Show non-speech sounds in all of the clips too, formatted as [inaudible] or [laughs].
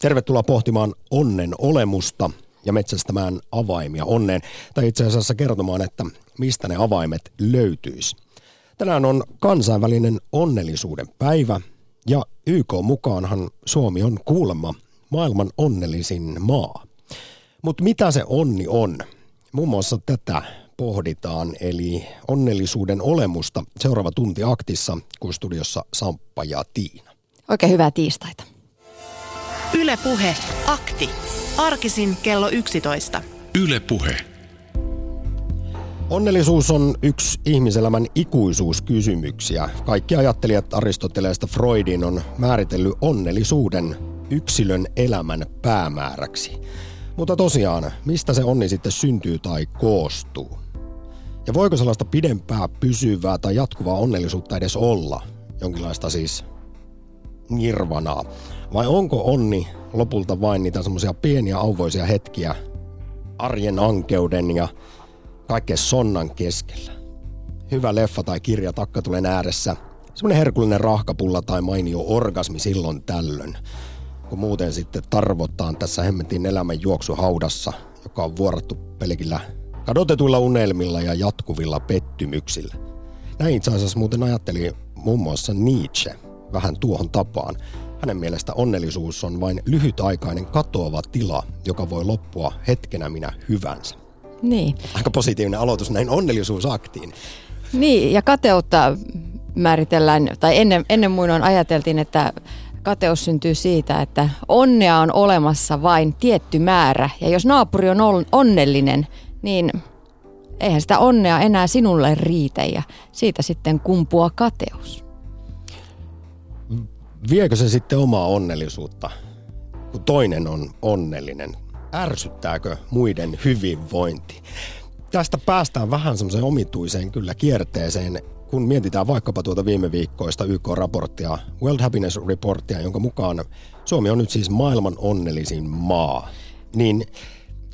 Tervetuloa pohtimaan onnen olemusta ja metsästämään avaimia onneen, tai itse asiassa kertomaan, että mistä ne avaimet löytyisi. Tänään on kansainvälinen onnellisuuden päivä, ja YK mukaanhan Suomi on kuulemma maailman onnellisin maa. Mutta mitä se onni on? Muun muassa tätä pohditaan, eli onnellisuuden olemusta seuraava tunti aktissa, kun studiossa Samppa ja Tiina. Oikein hyvää tiistaita. Ylepuhe akti. Arkisin kello 11. Ylepuhe. Onnellisuus on yksi ihmiselämän ikuisuuskysymyksiä. Kaikki ajattelijat Aristoteleesta Freudin on määritellyt onnellisuuden yksilön elämän päämääräksi. Mutta tosiaan, mistä se onni sitten syntyy tai koostuu? Ja voiko sellaista pidempää, pysyvää tai jatkuvaa onnellisuutta edes olla? Jonkinlaista siis nirvanaa. Vai onko onni lopulta vain niitä semmoisia pieniä auvoisia hetkiä arjen ankeuden ja kaikkea sonnan keskellä? Hyvä leffa tai kirja takkatulen ääressä. Semmoinen herkullinen rahkapulla tai mainio orgasmi silloin tällöin. Kun muuten sitten tarvotaan tässä hemmetin elämän juoksuhaudassa, joka on vuorattu pelkillä kadotetuilla unelmilla ja jatkuvilla pettymyksillä. Näin itse asiassa muuten ajatteli muun muassa Nietzsche vähän tuohon tapaan. Hänen mielestä onnellisuus on vain lyhytaikainen katoava tila, joka voi loppua hetkenä minä hyvänsä. Niin. Aika positiivinen aloitus näin onnellisuusaktiin. Niin, ja kateutta määritellään, tai ennen, ennen muinoin ajateltiin, että kateus syntyy siitä, että onnea on olemassa vain tietty määrä. Ja jos naapuri on onnellinen, niin eihän sitä onnea enää sinulle riitä ja siitä sitten kumpua kateus. Viekö se sitten omaa onnellisuutta, kun toinen on onnellinen? Ärsyttääkö muiden hyvinvointi? Tästä päästään vähän semmoiseen omituiseen kyllä kierteeseen, kun mietitään vaikkapa tuota viime viikkoista YK-raporttia, World Happiness Reportia, jonka mukaan Suomi on nyt siis maailman onnellisin maa. Niin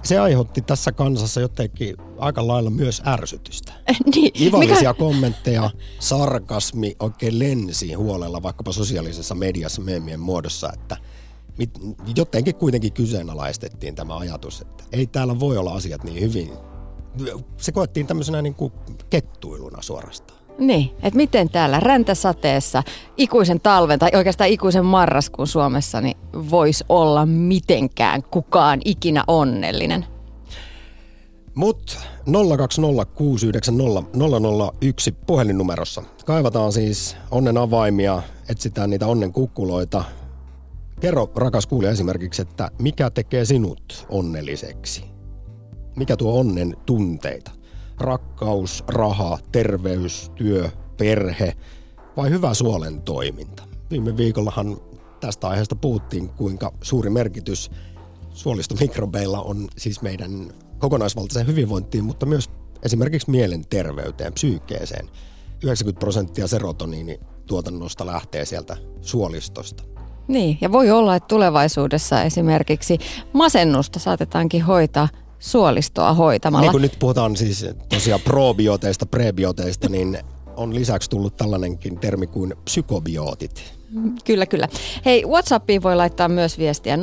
se aiheutti tässä kansassa jotenkin aika lailla myös ärsytystä. [laughs] niin, Ivallisia mikä... kommentteja, sarkasmi oikein lensi huolella vaikkapa sosiaalisessa mediassa meemien muodossa, että mit, jotenkin kuitenkin kyseenalaistettiin tämä ajatus, että ei täällä voi olla asiat niin hyvin. Se koettiin tämmöisenä niin kuin kettuiluna suorastaan. Niin, että miten täällä räntäsateessa ikuisen talven tai oikeastaan ikuisen marraskuun Suomessa niin voisi olla mitenkään kukaan ikinä onnellinen. Mut 020690001 puhelinnumerossa. Kaivataan siis onnen avaimia, etsitään niitä onnen kukkuloita. Kerro rakas kuulija esimerkiksi, että mikä tekee sinut onnelliseksi? Mikä tuo onnen tunteita? Rakkaus, raha, terveys, työ, perhe vai hyvä suolen toiminta. Viime viikollahan tästä aiheesta puhuttiin, kuinka suuri merkitys suolistomikrobeilla on siis meidän kokonaisvaltaiseen hyvinvointiin, mutta myös esimerkiksi mielenterveyteen, psyykkeeseen. 90 prosenttia serotoniini tuotannosta lähtee sieltä suolistosta. Niin, ja voi olla, että tulevaisuudessa esimerkiksi masennusta saatetaankin hoitaa suolistoa hoitamalla. Niin kun nyt puhutaan siis tosiaan probioteista, prebioteista, niin on lisäksi tullut tällainenkin termi kuin psykobiootit. Kyllä, kyllä. Hei, WhatsAppiin voi laittaa myös viestiä. 0401638586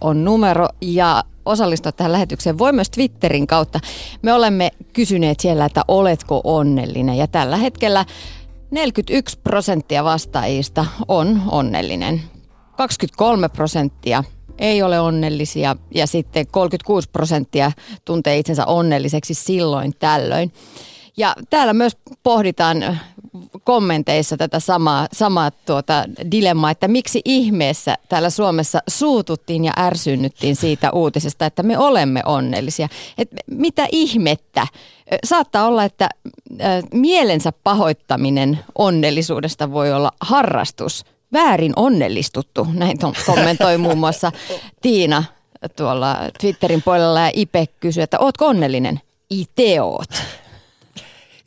on numero ja osallistua tähän lähetykseen voi myös Twitterin kautta. Me olemme kysyneet siellä, että oletko onnellinen ja tällä hetkellä 41 prosenttia vastaajista on onnellinen. 23 prosenttia ei ole onnellisia ja sitten 36 prosenttia tuntee itsensä onnelliseksi silloin tällöin. Ja täällä myös pohditaan kommenteissa tätä samaa, samaa tuota dilemmaa, että miksi ihmeessä täällä Suomessa suututtiin ja ärsynnyttiin siitä uutisesta, että me olemme onnellisia. Et mitä ihmettä? Saattaa olla, että mielensä pahoittaminen onnellisuudesta voi olla harrastus – väärin onnellistuttu. Näin kommentoi muun muassa Tiina tuolla Twitterin puolella ja Ipe kysyi, että ootko onnellinen? Iteot.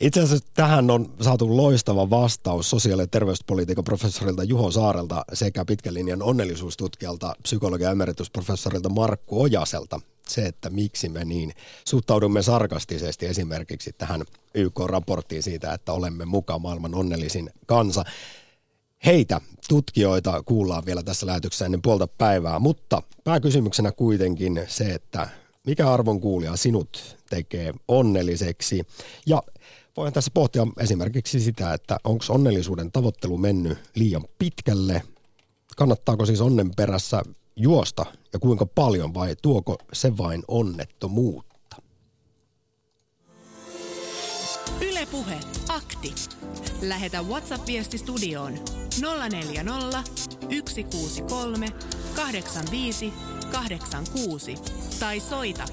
Itse asiassa tähän on saatu loistava vastaus sosiaali- ja terveyspolitiikan professorilta Juho Saarelta sekä pitkän linjan onnellisuustutkijalta psykologia emeritusprofessorilta Markku Ojaselta. Se, että miksi me niin suhtaudumme sarkastisesti esimerkiksi tähän YK-raporttiin siitä, että olemme mukaan maailman onnellisin kansa. Heitä tutkijoita kuullaan vielä tässä lähetyksessä ennen puolta päivää, mutta pääkysymyksenä kuitenkin se, että mikä arvon kuulija sinut tekee onnelliseksi ja voin tässä pohtia esimerkiksi sitä, että onko onnellisuuden tavoittelu mennyt liian pitkälle, kannattaako siis onnen perässä juosta ja kuinka paljon vai tuoko se vain onnettomuutta? Ylepuhe akti. Lähetä WhatsApp-viesti studioon 040 163 85 86 tai soita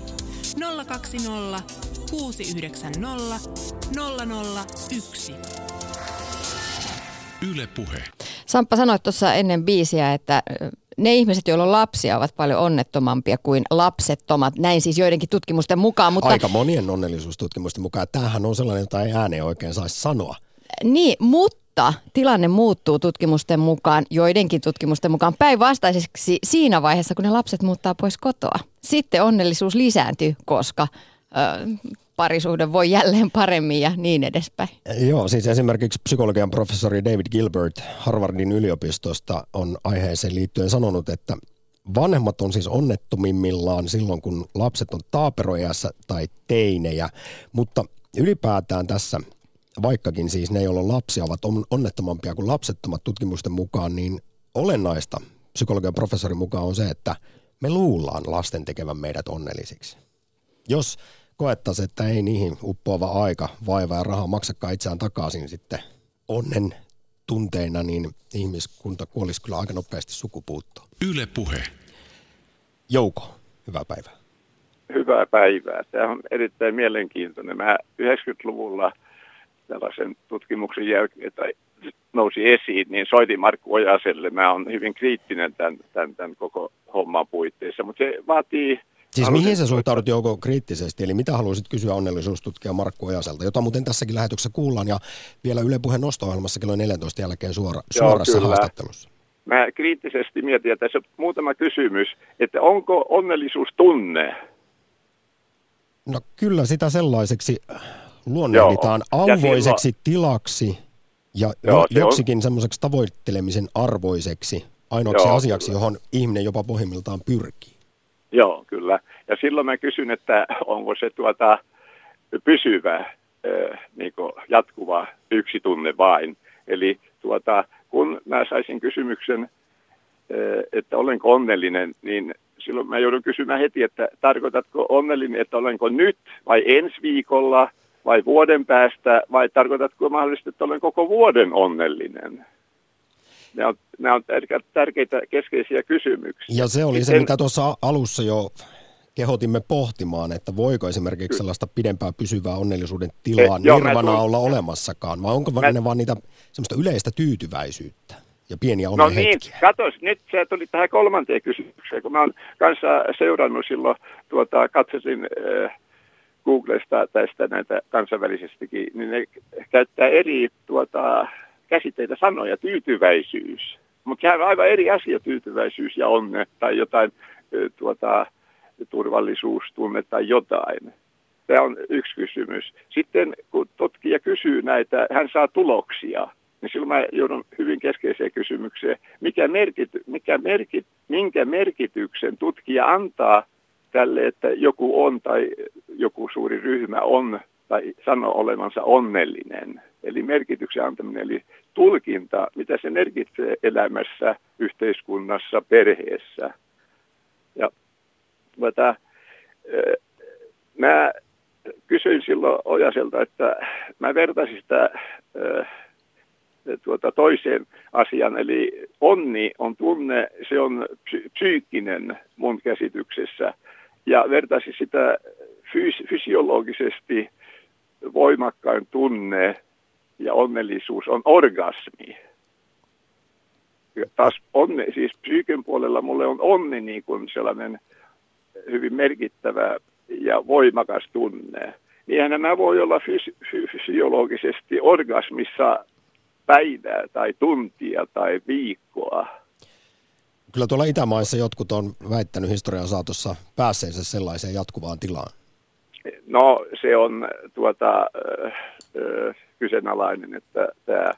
020 690 001. Yle Puhe. Samppa sanoi tuossa ennen biisiä, että ne ihmiset, joilla on lapsia, ovat paljon onnettomampia kuin lapsettomat. Näin siis joidenkin tutkimusten mukaan. Mutta... Aika monien onnellisuustutkimusten mukaan. Tämähän on sellainen, jota ei ääneen oikein saisi sanoa. Niin, mutta tilanne muuttuu tutkimusten mukaan, joidenkin tutkimusten mukaan päinvastaiseksi siinä vaiheessa, kun ne lapset muuttaa pois kotoa. Sitten onnellisuus lisääntyy, koska ö, parisuhde voi jälleen paremmin ja niin edespäin. Joo, siis esimerkiksi psykologian professori David Gilbert Harvardin yliopistosta on aiheeseen liittyen sanonut, että vanhemmat on siis onnettomimmillaan silloin, kun lapset on taaperoijassa tai teinejä, mutta ylipäätään tässä, vaikkakin siis ne, joilla on lapsia, ovat onnettomampia kuin lapsettomat tutkimusten mukaan, niin olennaista psykologian professorin mukaan on se, että me luullaan lasten tekevän meidät onnellisiksi. Jos koettaisiin, että ei niihin uppoava aika, vaiva ja raha maksakaan itseään takaisin sitten onnen tunteina, niin ihmiskunta kuolisi kyllä aika nopeasti sukupuuttoon. Yle Puhe. Jouko, hyvää päivää. Hyvää päivää. Tämä on erittäin mielenkiintoinen. Mä 90-luvulla tällaisen tutkimuksen jälkeen, tai nousi esiin, niin soitin Markku Ojaselle. Mä oon hyvin kriittinen tämän, tämän, tämän koko homman puitteissa, mutta se vaatii Siis mihin sä suhtaudut Jouko kriittisesti, eli mitä haluaisit kysyä onnellisuustutkija Markku Ojaselta, jota muuten tässäkin lähetyksessä kuullaan ja vielä Yle Puheen nosto-ohjelmassa kello 14 jälkeen suora, suorassa Joo, haastattelussa? Mä kriittisesti mietin, että tässä on muutama kysymys, että onko onnellisuus tunne? No kyllä sitä sellaiseksi luonnehditaan Joo. auvoiseksi silloin... tilaksi ja Joo, joksikin on... semmoiseksi tavoittelemisen arvoiseksi ainoaksi Joo, asiaksi, kyllä. johon ihminen jopa pohjimmiltaan pyrkii. Joo, kyllä. Ja silloin mä kysyn, että onko se tuota pysyvä, niin jatkuva yksi tunne vain. Eli tuota, kun mä saisin kysymyksen, että olenko onnellinen, niin silloin mä joudun kysymään heti, että tarkoitatko onnellinen, että olenko nyt vai ensi viikolla vai vuoden päästä vai tarkoitatko mahdollisesti, että olen koko vuoden onnellinen? Ne on, ne on tärkeitä keskeisiä kysymyksiä. Ja se oli se, mitä tuossa alussa jo kehotimme pohtimaan, että voiko esimerkiksi sellaista pidempää pysyvää onnellisuuden tilaa eh, nirvana olla olemassakaan, vai onko mä, ne vaan niitä semmoista yleistä tyytyväisyyttä ja pieniä No niin, katos, nyt se tuli tähän kolmanteen kysymykseen, kun mä oon kanssa seurannut silloin, tuota, katsosin äh, Googlesta tästä näitä kansainvälisestikin, niin ne käyttää eri tuota, käsitteitä sanoja, tyytyväisyys. Mutta sehän on aivan eri asia, tyytyväisyys ja onne tai jotain tuota, turvallisuustunne tai jotain. Tämä on yksi kysymys. Sitten kun tutkija kysyy näitä, hän saa tuloksia, niin silloin mä joudun hyvin keskeiseen kysymykseen, mikä merkit, mikä merkit, minkä merkityksen tutkija antaa tälle, että joku on tai joku suuri ryhmä on tai sanoo olevansa onnellinen. Eli merkityksen antaminen, eli tulkinta, mitä se merkitsee elämässä, yhteiskunnassa, perheessä. Ja tuota, mä kysyin silloin Ojaselta, että mä vertaisin sitä tuota, toiseen asian, eli onni on tunne, se on psyykkinen mun käsityksessä, ja vertaisin sitä fys- fysiologisesti voimakkain tunne ja onnellisuus on orgasmi. Ja taas onne, siis psyyken puolella mulle on onni niin kuin sellainen hyvin merkittävä ja voimakas tunne. Niinhän nämä voi olla fys- fysiologisesti orgasmissa päivää tai tuntia tai viikkoa. Kyllä tuolla Itämaissa jotkut on väittänyt historian saatossa päässeensä sellaiseen jatkuvaan tilaan. No se on tuota, äh, kyseenalainen, että tämä,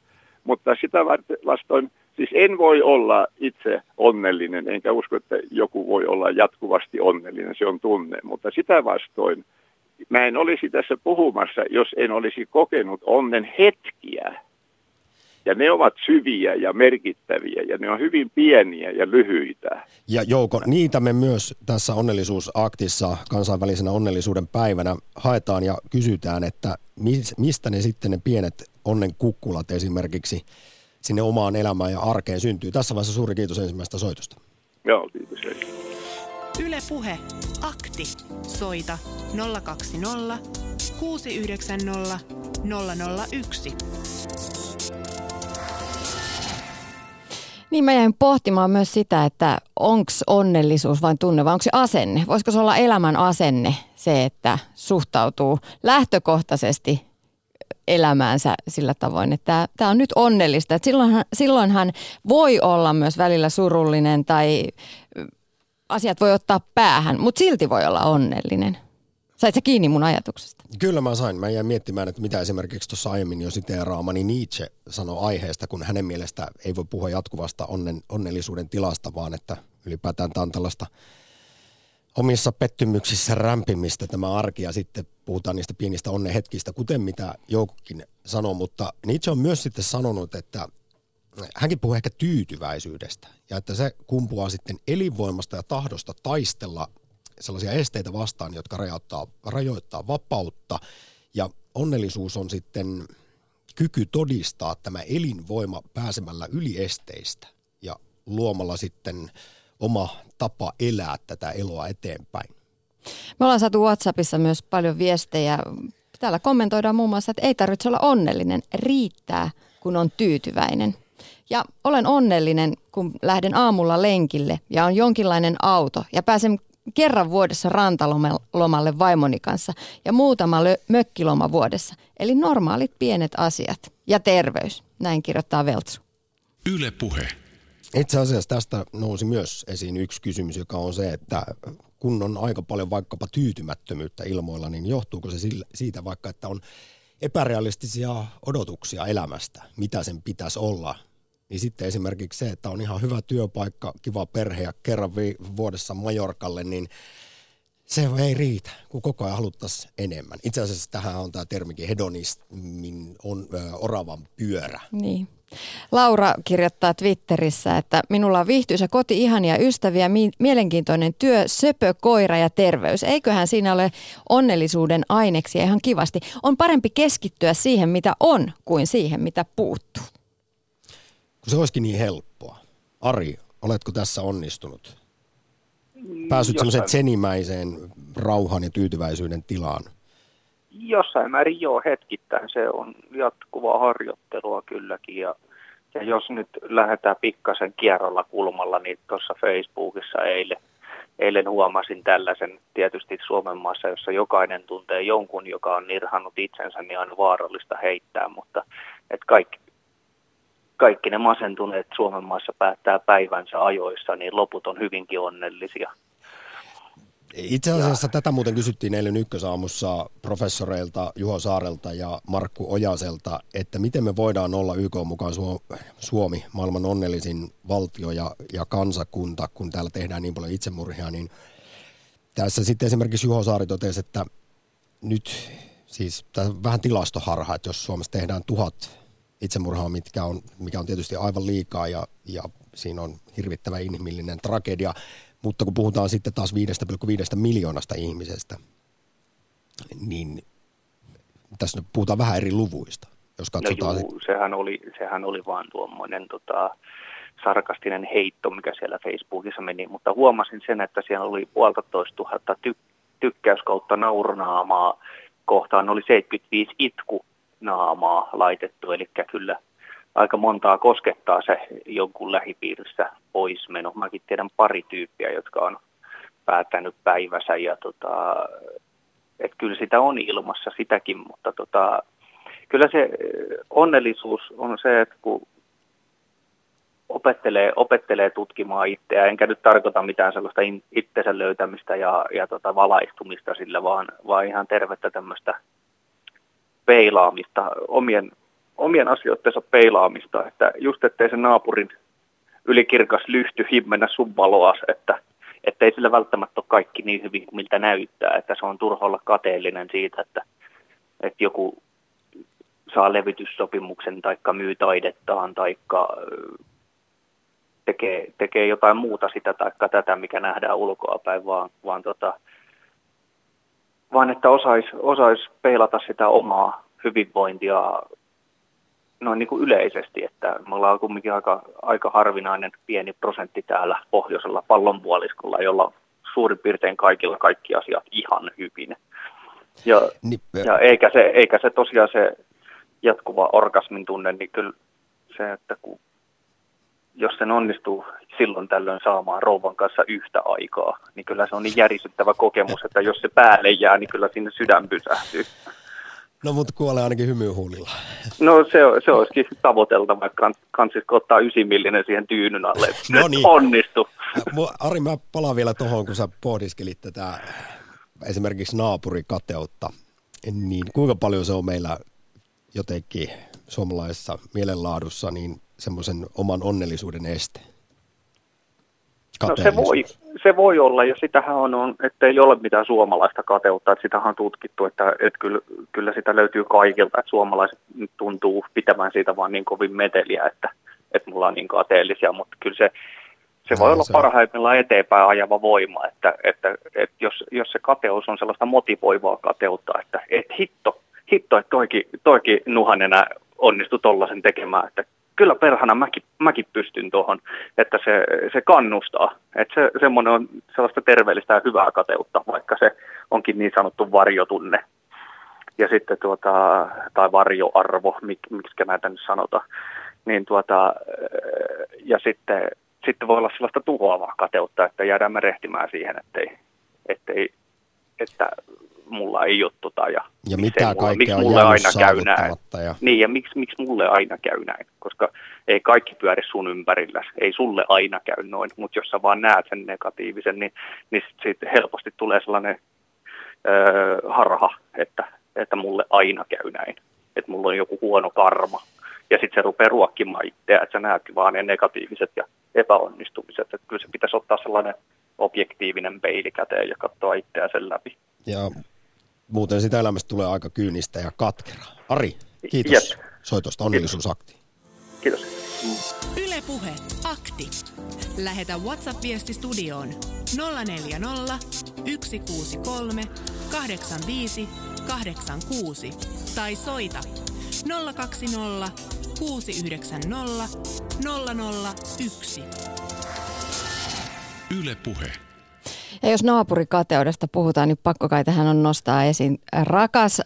mutta sitä vastoin Siis en voi olla itse onnellinen, enkä usko, että joku voi olla jatkuvasti onnellinen, se on tunne. Mutta sitä vastoin mä en olisi tässä puhumassa, jos en olisi kokenut onnen hetkiä. Ja ne ovat syviä ja merkittäviä ja ne on hyvin pieniä ja lyhyitä. Ja Jouko, niitä me myös tässä onnellisuusaktissa kansainvälisenä onnellisuuden päivänä haetaan ja kysytään, että mistä ne sitten ne pienet onnen kukkulat esimerkiksi sinne omaan elämään ja arkeen syntyy. Tässä vaiheessa suuri kiitos ensimmäistä soitosta. Joo, kiitos. Yle Puhe. Akti. Soita 020 690 001. Niin mä jäin pohtimaan myös sitä, että onko onnellisuus vain tunne vai onko se asenne? Voisiko se olla elämän asenne se, että suhtautuu lähtökohtaisesti elämäänsä sillä tavoin, että tämä on nyt onnellista. Että silloinhan, silloinhan voi olla myös välillä surullinen tai asiat voi ottaa päähän, mutta silti voi olla onnellinen. Sait sä kiinni mun ajatuksesta? Kyllä mä sain. Mä jäin miettimään, että mitä esimerkiksi tuossa aiemmin jo siteeraamani Nietzsche sanoi aiheesta, kun hänen mielestä ei voi puhua jatkuvasta onnen, onnellisuuden tilasta, vaan että ylipäätään tämä on tällaista omissa pettymyksissä rämpimistä tämä arki ja sitten puhutaan niistä pienistä onnehetkistä, kuten mitä Joukokin sanoi, mutta Nietzsche on myös sitten sanonut, että hänkin puhuu ehkä tyytyväisyydestä ja että se kumpuaa sitten elinvoimasta ja tahdosta taistella sellaisia esteitä vastaan, jotka rajoittaa, rajoittaa vapautta ja onnellisuus on sitten kyky todistaa tämä elinvoima pääsemällä yli esteistä ja luomalla sitten oma tapa elää tätä eloa eteenpäin. Me ollaan saatu WhatsAppissa myös paljon viestejä. Täällä kommentoidaan muun muassa, että ei tarvitse olla onnellinen, riittää kun on tyytyväinen. Ja olen onnellinen, kun lähden aamulla lenkille ja on jonkinlainen auto ja pääsen kerran vuodessa rantalomalle vaimoni kanssa ja muutama mökkiloma vuodessa. Eli normaalit pienet asiat ja terveys, näin kirjoittaa Veltsu. Yle puhe. Itse asiassa tästä nousi myös esiin yksi kysymys, joka on se, että kun on aika paljon vaikkapa tyytymättömyyttä ilmoilla, niin johtuuko se siitä vaikka, että on epärealistisia odotuksia elämästä, mitä sen pitäisi olla, niin sitten esimerkiksi se, että on ihan hyvä työpaikka, kiva perhe ja kerran vi- vuodessa Majorkalle, niin se ei riitä, kun koko ajan haluttaisiin enemmän. Itse asiassa tähän on tämä termikin hedonismin on, ö, oravan pyörä. Niin. Laura kirjoittaa Twitterissä, että minulla on viihtyisä koti, ihania ystäviä, mi- mielenkiintoinen työ, söpö, koira ja terveys. Eiköhän siinä ole onnellisuuden aineksi ihan kivasti. On parempi keskittyä siihen, mitä on, kuin siihen, mitä puuttuu. Kun se olisikin niin helppoa. Ari, oletko tässä onnistunut? Pääsyt semmoiseen senimäiseen rauhan ja tyytyväisyyden tilaan? Jossain määrin joo, hetkittäin se on jatkuvaa harjoittelua kylläkin ja, ja jos nyt lähdetään pikkasen kierrolla kulmalla, niin tuossa Facebookissa eilen, eilen huomasin tällaisen tietysti Suomen maassa, jossa jokainen tuntee jonkun, joka on nirhannut itsensä, niin on vaarallista heittää, mutta että kaikki, kaikki ne masentuneet Suomen maassa päättää päivänsä ajoissa, niin loput on hyvinkin onnellisia. Itse asiassa ja. tätä muuten kysyttiin eilen ykkösaamussa professoreilta Juho Saarelta ja Markku Ojaselta, että miten me voidaan olla YK mukaan Suomi maailman onnellisin valtio ja, ja kansakunta, kun täällä tehdään niin paljon itsemurhia, niin tässä sitten esimerkiksi Juho Saari totesi, että nyt siis vähän tilastoharha, että jos Suomessa tehdään tuhat itsemurhaa, mitkä on, mikä on tietysti aivan liikaa ja, ja siinä on hirvittävä inhimillinen tragedia, mutta kun puhutaan sitten taas 5,5 miljoonasta ihmisestä, niin tässä nyt puhutaan vähän eri luvuista, jos no katsotaan. No juu, sehän oli, sehän oli vaan tuommoinen tota, sarkastinen heitto, mikä siellä Facebookissa meni, mutta huomasin sen, että siellä oli puolitoista tuhatta ty- tykkäyskautta naurnaamaa kohtaan. Oli 75 itku naamaa laitettu, eli kyllä aika montaa koskettaa se jonkun lähipiirissä poismeno. Mäkin tiedän pari tyyppiä, jotka on päättänyt päivänsä ja tota, että kyllä sitä on ilmassa sitäkin, mutta tota, kyllä se onnellisuus on se, että kun opettelee, opettelee tutkimaan itseä, enkä nyt tarkoita mitään sellaista itsensä löytämistä ja, ja tota valaistumista sillä, vaan, vaan ihan tervettä tämmöistä peilaamista, omien, omien asioittensa peilaamista, että just ettei se naapurin ylikirkas lyhty himmennä sun valoas, että ei sillä välttämättä ole kaikki niin hyvin kuin miltä näyttää, että se on turha olla kateellinen siitä, että, että joku saa levytyssopimuksen tai myy taidettaan tai tekee, tekee jotain muuta sitä tai tätä, mikä nähdään ulkoapäin, vaan, vaan, tota, vaan että osaisi osais peilata sitä omaa hyvinvointia noin niin kuin yleisesti, että me ollaan kumminkin aika, aika harvinainen pieni prosentti täällä pohjoisella pallonpuoliskolla, jolla suurin piirtein kaikilla kaikki asiat ihan hyvin. Ja, niin, ja eikä, se, eikä se tosiaan se jatkuva orgasmin tunne, niin kyllä se, että kun, jos sen onnistuu silloin tällöin saamaan rouvan kanssa yhtä aikaa, niin kyllä se on niin järisyttävä kokemus, että jos se päälle jää, niin kyllä sinne sydän pysähtyy. No mutta kuolee ainakin hymyhuulilla. No se, se olisikin tavoiteltava, kansisko ottaa ysimillinen siihen tyynyn alle. no niin. [laughs] Onnistu. Ari, mä palaan vielä tuohon, kun sä pohdiskelit tätä esimerkiksi naapurikateutta. Niin kuinka paljon se on meillä jotenkin suomalaisessa mielenlaadussa niin semmoisen oman onnellisuuden este? No se voi, se voi olla, ja sitähän on, on että ei ole mitään suomalaista kateutta, että sitähän on tutkittu, että, että kyllä, kyllä sitä löytyy kaikilta, että suomalaiset tuntuu pitämään siitä vaan niin kovin meteliä, että, että mulla on niin kateellisia, mutta kyllä se, se voi no, olla se parhaimmillaan eteenpäin ajava voima, että, että, että jos, jos se kateus on sellaista motivoivaa kateutta, että, että hitto, hitto, että toikin, toikin nuhanena onnistui tollaisen tekemään, että kyllä perhana mäkin, mäkin pystyn tuohon, että se, se kannustaa. Että se, semmoinen on sellaista terveellistä ja hyvää kateutta, vaikka se onkin niin sanottu varjotunne. Ja sitten tuota, tai varjoarvo, mik, miksi näitä nyt sanotaan. Niin tuota, ja sitten, sitten voi olla sellaista tuhoavaa kateutta, että jäädään merehtimään siihen, ettei, ettei, että mulla ei ole tota ja, ja mitä mulla, miksi mulle aina käy näin. Ja... Niin ja miksi, miksi mulle aina käy näin, koska ei kaikki pyöri sun ympärillä, ei sulle aina käy noin, mutta jos sä vaan näet sen negatiivisen, niin, niin sitten helposti tulee sellainen öö, harha, että, että mulle aina käy näin, että mulla on joku huono karma. Ja sitten se rupeaa ruokkimaan itseä, että sä näet vaan ne negatiiviset ja epäonnistumiset. Että kyllä se pitäisi ottaa sellainen objektiivinen peili käteen ja katsoa itseä sen läpi. Ja muuten sitä elämästä tulee aika kyynistä ja katkeraa. Ari, kiitos yes. soitosta onnellisuusaktiin. Kiitos. Ylepuhe akti. Lähetä WhatsApp-viesti studioon 040 163 85 86 tai soita 020 690 001. Ylepuhe. Ja jos naapurikateudesta puhutaan, niin pakko kai tähän on nostaa esiin äh, rakas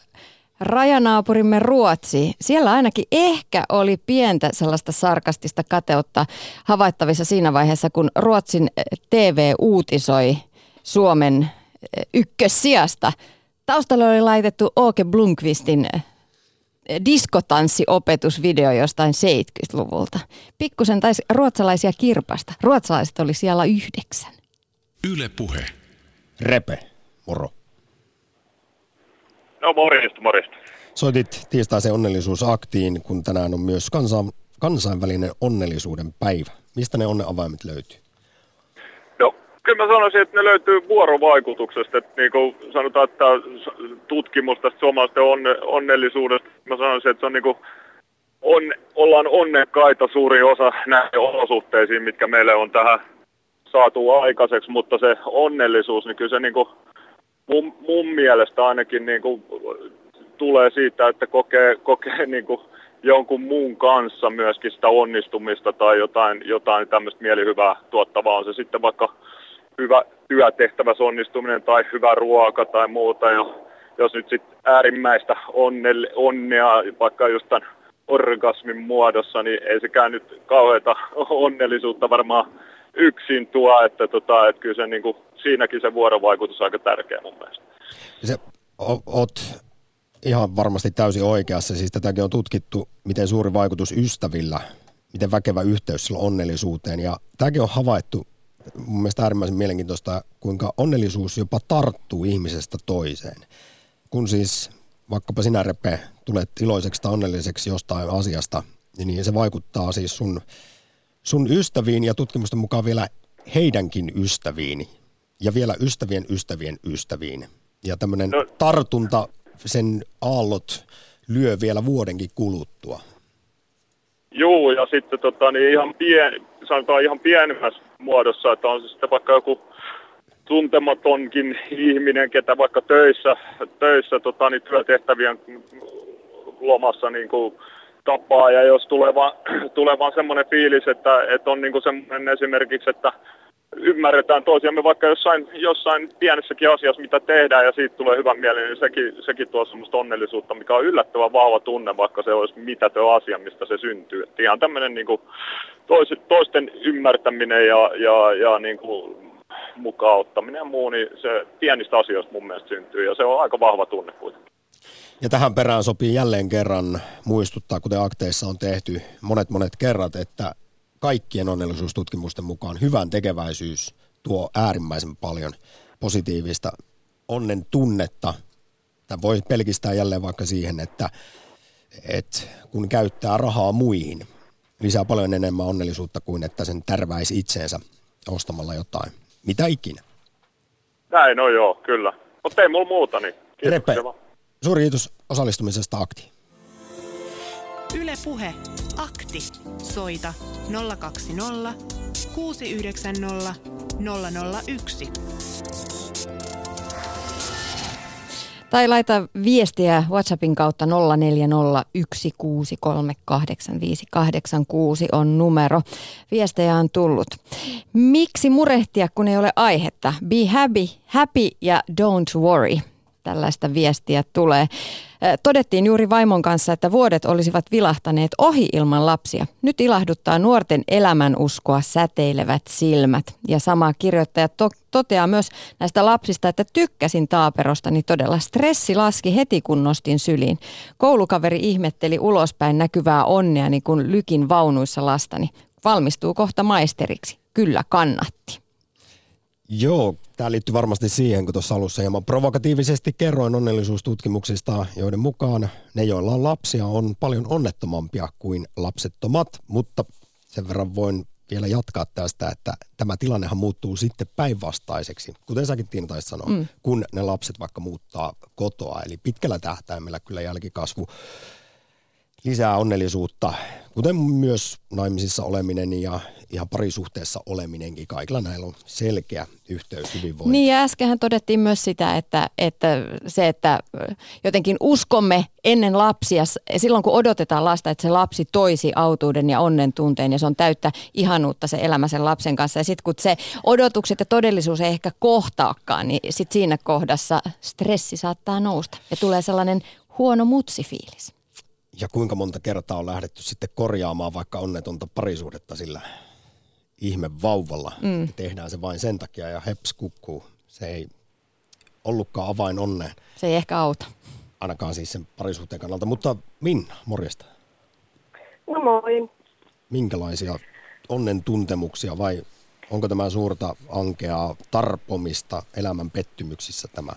rajanaapurimme Ruotsi. Siellä ainakin ehkä oli pientä sellaista sarkastista kateutta havaittavissa siinä vaiheessa, kun Ruotsin äh, TV uutisoi Suomen äh, ykkössijasta. Taustalla oli laitettu Åke Blomqvistin diskotanssiopetusvideo jostain 70-luvulta. Pikkusen taisi ruotsalaisia kirpasta. Ruotsalaiset oli siellä yhdeksän. Yle Puhe. Repe, moro. No morjesta, morjesta. Soitit tiistaisen onnellisuusaktiin, kun tänään on myös kansa- kansainvälinen onnellisuuden päivä. Mistä ne onnenavaimet löytyy? No, kyllä mä sanoisin, että ne löytyy vuorovaikutuksesta. Että niin kuin sanotaan, että tutkimus tästä suomalaisten onne, onnellisuudesta, mä sanoisin, että se on niin kuin on, ollaan onnekkaita suuri osa näihin olosuhteisiin, mitkä meille on tähän saatu aikaiseksi, mutta se onnellisuus, niin kyllä se niin kuin mun, mun mielestä ainakin niin kuin tulee siitä, että kokee, kokee niin kuin jonkun muun kanssa myöskin sitä onnistumista tai jotain, jotain tämmöistä mielihyvää tuottavaa. On se sitten vaikka hyvä työtehtävässä onnistuminen tai hyvä ruoka tai muuta. Ja jos nyt sitten äärimmäistä onne, onnea, vaikka just tämän orgasmin muodossa, niin ei sekään nyt kauheita onnellisuutta varmaan yksin tuo, että, tota, että kyllä se, niin kuin, siinäkin se vuorovaikutus on aika tärkeä mun mielestä. Se, oot ihan varmasti täysin oikeassa. Siis tätäkin on tutkittu, miten suuri vaikutus ystävillä, miten väkevä yhteys sillä onnellisuuteen. Ja tämäkin on havaittu mun mielestä äärimmäisen mielenkiintoista, kuinka onnellisuus jopa tarttuu ihmisestä toiseen. Kun siis vaikkapa sinä, Repe, tulet iloiseksi tai onnelliseksi jostain asiasta, niin se vaikuttaa siis sun sun ystäviin ja tutkimusten mukaan vielä heidänkin ystäviin ja vielä ystävien ystävien ystäviin. Ja tämmöinen no. tartunta, sen aallot lyö vielä vuodenkin kuluttua. Joo, ja sitten tota, niin ihan pien, sanotaan ihan pienemmässä muodossa, että on se sitten vaikka joku tuntematonkin ihminen, ketä vaikka töissä, töissä tota, niin työtehtävien lomassa niin kuin tapaa, ja jos tulee vaan, [clears throat] tulee vaan semmoinen fiilis, että, että on niin kuin semmoinen esimerkiksi, että ymmärretään toisiamme vaikka jossain, jossain pienessäkin asiassa, mitä tehdään ja siitä tulee hyvä mieli, niin sekin, sekin tuo semmoista onnellisuutta, mikä on yllättävän vahva tunne, vaikka se olisi mitätön asia, mistä se syntyy. Et ihan tämmöinen niin kuin tois, toisten ymmärtäminen ja, ja, ja niin kuin mukaan ottaminen ja muu, niin se pienistä asioista mun mielestä syntyy ja se on aika vahva tunne kuitenkin. Ja tähän perään sopii jälleen kerran muistuttaa, kuten akteissa on tehty monet monet kerrat, että kaikkien onnellisuustutkimusten mukaan hyvän tekeväisyys tuo äärimmäisen paljon positiivista onnen tunnetta. Tämä voi pelkistää jälleen vaikka siihen, että, että kun käyttää rahaa muihin, lisää paljon enemmän onnellisuutta kuin että sen tärväisi itseensä ostamalla jotain. Mitä ikinä. Näin on joo, kyllä. Mutta ei mulla muuta, niin Repe, suuri kiitos osallistumisesta aktiin. Ylepuhe akti. Soita 020 690 001. Tai laita viestiä WhatsAppin kautta 0401638586 on numero. Viestejä on tullut. Miksi murehtia, kun ei ole aihetta? Be happy, happy ja don't worry tällaista viestiä tulee. Todettiin juuri vaimon kanssa, että vuodet olisivat vilahtaneet ohi ilman lapsia. Nyt ilahduttaa nuorten elämänuskoa säteilevät silmät. Ja sama kirjoittaja to- toteaa myös näistä lapsista, että tykkäsin taaperosta, niin todella stressi laski heti kun nostin syliin. Koulukaveri ihmetteli ulospäin näkyvää onnea, niin kun lykin vaunuissa lastani. Valmistuu kohta maisteriksi. Kyllä kannatti. Joo, tämä liittyy varmasti siihen, kun tuossa alussa hieman provokatiivisesti kerroin onnellisuustutkimuksista, joiden mukaan ne, joilla on lapsia, on paljon onnettomampia kuin lapsettomat, mutta sen verran voin vielä jatkaa tästä, että tämä tilannehan muuttuu sitten päinvastaiseksi, kuten säkin Tiina taisi sanoa, mm. kun ne lapset vaikka muuttaa kotoa. Eli pitkällä tähtäimellä kyllä jälkikasvu lisää onnellisuutta, kuten myös naimisissa oleminen ja ihan parisuhteessa oleminenkin. Kaikilla näillä on selkeä yhteys hyvinvointiin. Niin ja äskenhän todettiin myös sitä, että, että se, että jotenkin uskomme ennen lapsia, silloin kun odotetaan lasta, että se lapsi toisi autuuden ja onnen tunteen ja se on täyttä ihanuutta se elämä sen lapsen kanssa. Ja sitten kun se odotukset ja todellisuus ei ehkä kohtaakaan, niin sitten siinä kohdassa stressi saattaa nousta ja tulee sellainen huono mutsifiilis ja kuinka monta kertaa on lähdetty sitten korjaamaan vaikka onnetonta parisuudetta sillä ihme vauvalla. Mm. Tehdään se vain sen takia ja heps kukkuu. Se ei ollutkaan avain onneen. Se ei ehkä auta. Ainakaan siis sen parisuhteen kannalta. Mutta Minna, morjesta. No moi. Minkälaisia onnen tuntemuksia vai onko tämä suurta ankeaa tarpomista elämän pettymyksissä tämä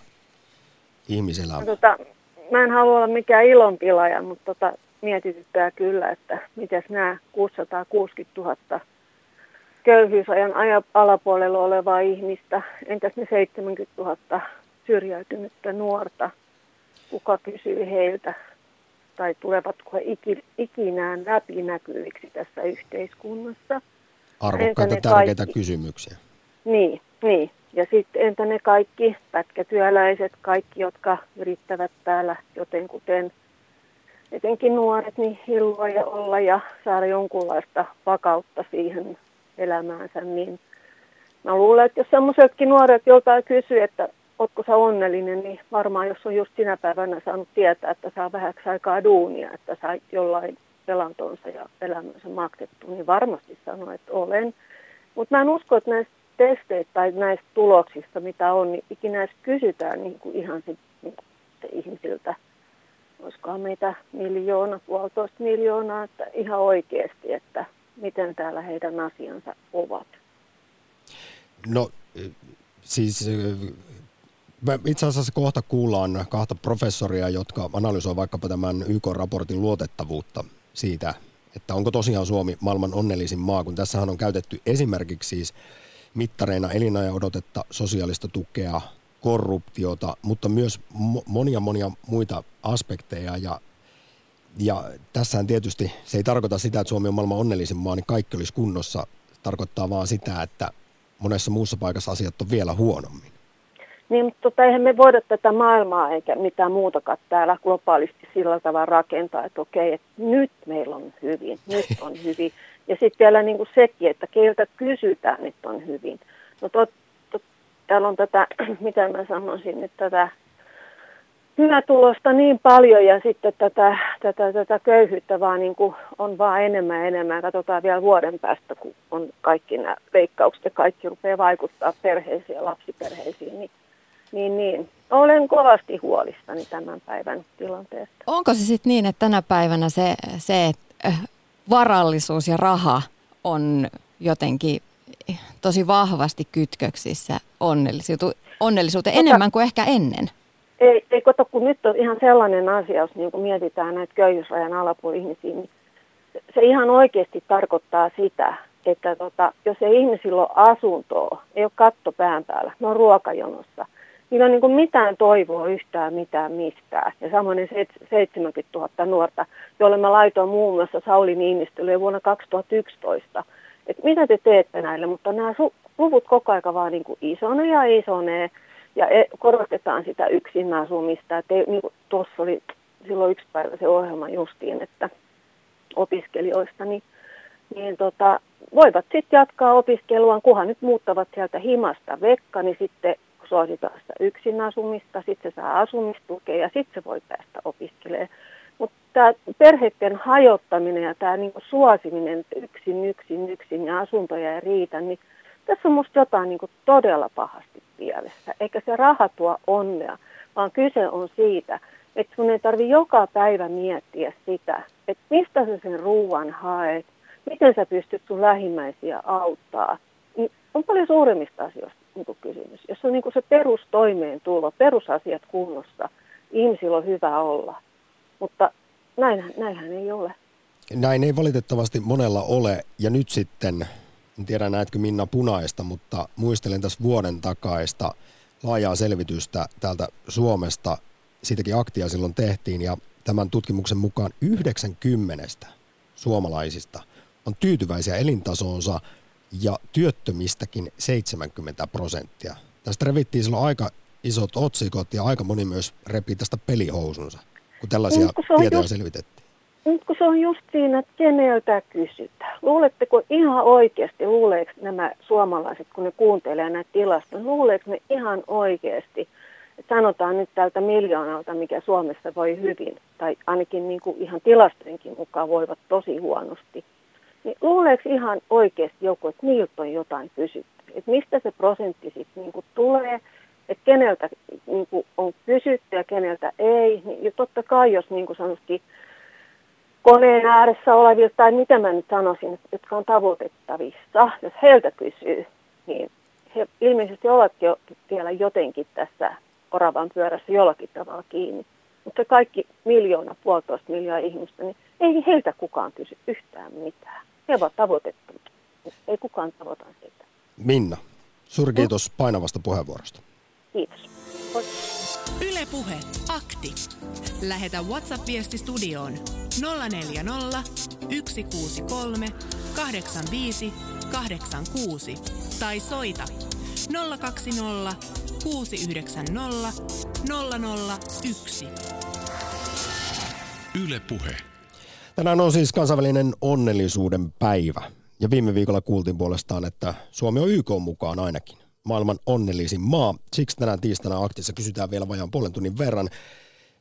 ihmiselämä? No, tota, mä en halua olla mikään ilonpilaja, mutta tota, mietityttää kyllä, että miten nämä 660 000 köyhyysajan alapuolella olevaa ihmistä, entäs ne 70 000 syrjäytynyttä nuorta, kuka kysyy heiltä, tai tulevatko he ikinään läpinäkyviksi tässä yhteiskunnassa. Arvokkaita tärkeitä kaikki, kysymyksiä. Niin, niin. Ja sitten entä ne kaikki pätkätyöläiset, kaikki, jotka yrittävät täällä jotenkuten, etenkin nuoret, niin hillua ja olla ja saada jonkunlaista vakautta siihen elämäänsä, niin mä luulen, että jos semmoisetkin nuoret joltain kysyy, että ootko sä onnellinen, niin varmaan jos on just sinä päivänä saanut tietää, että saa vähäksi aikaa duunia, että saa jollain elantonsa ja elämänsä maksettu, niin varmasti sanoo, että olen. Mutta mä en usko, että näistä testeistä tai näistä tuloksista, mitä on, niin ikinä edes kysytään niin kuin ihan sit, niin kuin ihmisiltä, olisikohan meitä miljoona, puolitoista miljoonaa, että ihan oikeasti, että miten täällä heidän asiansa ovat. No siis itse asiassa kohta kuullaan kahta professoria, jotka analysoivat vaikkapa tämän YK-raportin luotettavuutta siitä, että onko tosiaan Suomi maailman onnellisin maa, kun tässähän on käytetty esimerkiksi siis mittareina elinajan odotetta, sosiaalista tukea, korruptiota, mutta myös monia monia muita aspekteja ja ja tässähän tietysti se ei tarkoita sitä, että Suomi on maailman onnellisin maa, niin kaikki olisi kunnossa. Tarkoittaa vaan sitä, että monessa muussa paikassa asiat on vielä huonommin. Niin, tota, eihän me voida tätä maailmaa eikä mitään muutakaan täällä globaalisti sillä tavalla rakentaa, että okei, että nyt meillä on hyvin, nyt on hyvin. Ja sitten vielä niin kuin sekin, että keiltä kysytään, että on hyvin. No tot, tot, täällä on tätä, [clears throat] mitä mä sanoisin, että tätä hyvätulosta niin paljon ja sitten tätä, tätä, tätä köyhyyttä vaan niin kuin on vaan enemmän ja enemmän. Katsotaan vielä vuoden päästä, kun on kaikki nämä leikkaukset ja kaikki rupeaa vaikuttaa perheisiin ja lapsiperheisiin. Niin, niin, niin. Olen kovasti huolissani tämän päivän tilanteesta. Onko se sitten niin, että tänä päivänä se, se äh, varallisuus ja raha on jotenkin tosi vahvasti kytköksissä onnellisuuteen enemmän kuin ehkä ennen? ei, ei kato, kun nyt on ihan sellainen asia, jos niin mietitään näitä köyhyysrajan alapuolihmisiä, niin se ihan oikeasti tarkoittaa sitä, että tota, jos ei ihmisillä ole asuntoa, ei ole katto pään päällä, ne on ruokajonossa, niin on niin kuin mitään toivoa yhtään mitään mistään. Ja samoin 70 000 nuorta, joille mä laitoin muun muassa Sauli Niinistölle vuonna 2011, että mitä te teette näille, mutta nämä luvut koko aika vaan niin kuin isonee ja isonee, ja e, korostetaan sitä yksin asumista. Että niin tuossa oli silloin yksi päivä se ohjelma justiin, että opiskelijoista, niin, niin tota, voivat sitten jatkaa opiskeluaan, kunhan nyt muuttavat sieltä himasta vekka, niin sitten sitä yksin asumista, sitten se saa asumistukea ja sitten se voi päästä opiskelemaan. Mutta tämä perheiden hajottaminen ja tämä niinku suosiminen, yksin, yksin, yksin ja asuntoja ei riitä, niin tässä on musta jotain niinku todella pahasti pielessä. Eikä se raha tuo onnea, vaan kyse on siitä, että sun ei tarvi joka päivä miettiä sitä, että mistä sä sen ruuan haet, miten sä pystyt sun lähimmäisiä auttaa. Niin on paljon suuremmista asioista niin kysymys. Jos on niin se perustoimeentulo, perusasiat kunnossa, ihmisillä on hyvä olla. Mutta näinhän, näinhän ei ole. Näin ei valitettavasti monella ole. Ja nyt sitten en tiedä näetkö Minna punaista, mutta muistelen tässä vuoden takaista laajaa selvitystä täältä Suomesta. Siitäkin aktia silloin tehtiin ja tämän tutkimuksen mukaan 90 suomalaisista on tyytyväisiä elintasoonsa ja työttömistäkin 70 prosenttia. Tästä revittiin silloin aika isot otsikot ja aika moni myös repii tästä pelihousunsa, kun tällaisia niin, tietoja just, selvitettiin. Nyt kun se on just siinä, että keneltä kysytään. Luuletteko ihan oikeasti, luuleeko nämä suomalaiset, kun ne kuuntelee näitä tilastoja, luuleeko ne ihan oikeasti, että sanotaan nyt tältä miljoonalta, mikä Suomessa voi hyvin, tai ainakin niin kuin ihan tilastojenkin mukaan voivat tosi huonosti, niin luuleeko ihan oikeasti joku, että niiltä on jotain kysytty? Että mistä se prosentti sitten niin tulee, että keneltä niin on kysytty ja keneltä ei, niin totta kai jos niin sanottiin, koneen ääressä olevilta, tai mitä mä nyt sanoisin, jotka on tavoitettavissa, jos heiltä kysyy, niin he ilmeisesti ovat jo vielä jotenkin tässä oravan pyörässä jollakin tavalla kiinni. Mutta kaikki miljoona, puolitoista miljoonaa ihmistä, niin ei heiltä kukaan kysy yhtään mitään. He ovat tavoitettuja. Ei kukaan tavoita sitä. Minna, suuri kiitos painavasta puheenvuorosta. Kiitos. Ylepuhe akti. Lähetä WhatsApp-viesti studioon 040 163 85 86 tai soita 020 690 001. Yle Puhe. Tänään on siis kansainvälinen onnellisuuden päivä. Ja viime viikolla kuultiin puolestaan, että Suomi on YK mukaan ainakin maailman onnellisin maa. Siksi tänään tiistaina aktissa kysytään vielä vajaan puolen tunnin verran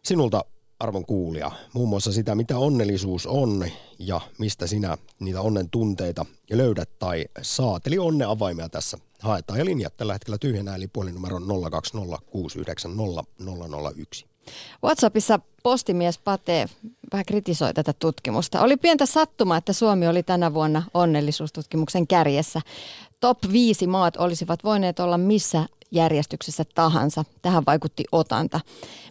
sinulta arvon kuulija, muun muassa sitä, mitä onnellisuus on ja mistä sinä niitä onnen tunteita löydät tai saat. Eli onne avaimia tässä haetaan ja linjat tällä hetkellä tyhjänä, eli puhelinnumero 020690001. WhatsAppissa postimies Pate vähän kritisoi tätä tutkimusta. Oli pientä sattumaa, että Suomi oli tänä vuonna onnellisuustutkimuksen kärjessä. Top 5 maat olisivat voineet olla missä järjestyksessä tahansa. Tähän vaikutti otanta.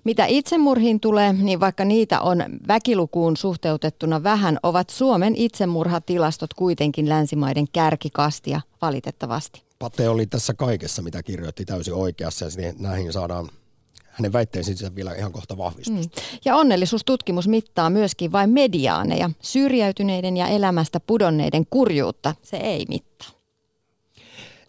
Mitä itsemurhiin tulee, niin vaikka niitä on väkilukuun suhteutettuna vähän, ovat Suomen itsemurhatilastot kuitenkin länsimaiden kärkikastia valitettavasti. Pate oli tässä kaikessa, mitä kirjoitti täysin oikeassa ja näihin saadaan hänen väitteisiinsä vielä ihan kohta vahvistusta. Mm. Ja onnellisuustutkimus mittaa myöskin vain mediaaneja. Syrjäytyneiden ja elämästä pudonneiden kurjuutta se ei mittaa.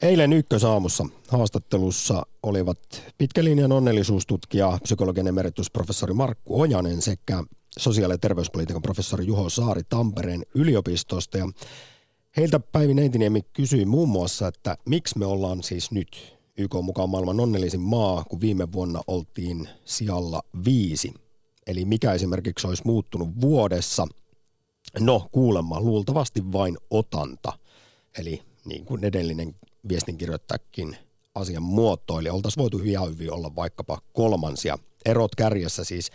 Eilen ykkösaamussa haastattelussa olivat pitkälinjan onnellisuustutkija, psykologian emeritusprofessori Markku Ojanen sekä sosiaali- ja terveyspolitiikan professori Juho Saari Tampereen yliopistosta. Ja heiltä Päivi Neitiniemi kysyi muun muassa, että miksi me ollaan siis nyt YK mukaan maailman onnellisin maa, kun viime vuonna oltiin sijalla viisi. Eli mikä esimerkiksi olisi muuttunut vuodessa? No kuulemma luultavasti vain otanta. Eli niin kuin edellinen viestinkirjoittajakin asian muotoili, oltaisiin voitu hyvin hyvin olla vaikkapa kolmansia. Erot kärjessä siis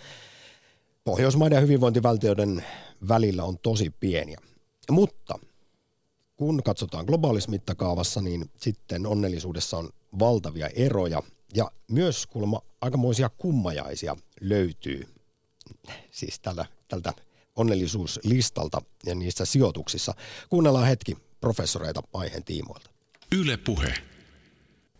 Pohjoismaiden ja hyvinvointivaltioiden välillä on tosi pieniä. Mutta kun katsotaan globaalissa mittakaavassa, niin sitten onnellisuudessa on valtavia eroja ja myös kuulemma aikamoisia kummajaisia löytyy siis tällä, tältä onnellisuuslistalta ja niissä sijoituksissa. Kuunnellaan hetki professoreita aiheen tiimoilta. Yle Puhe.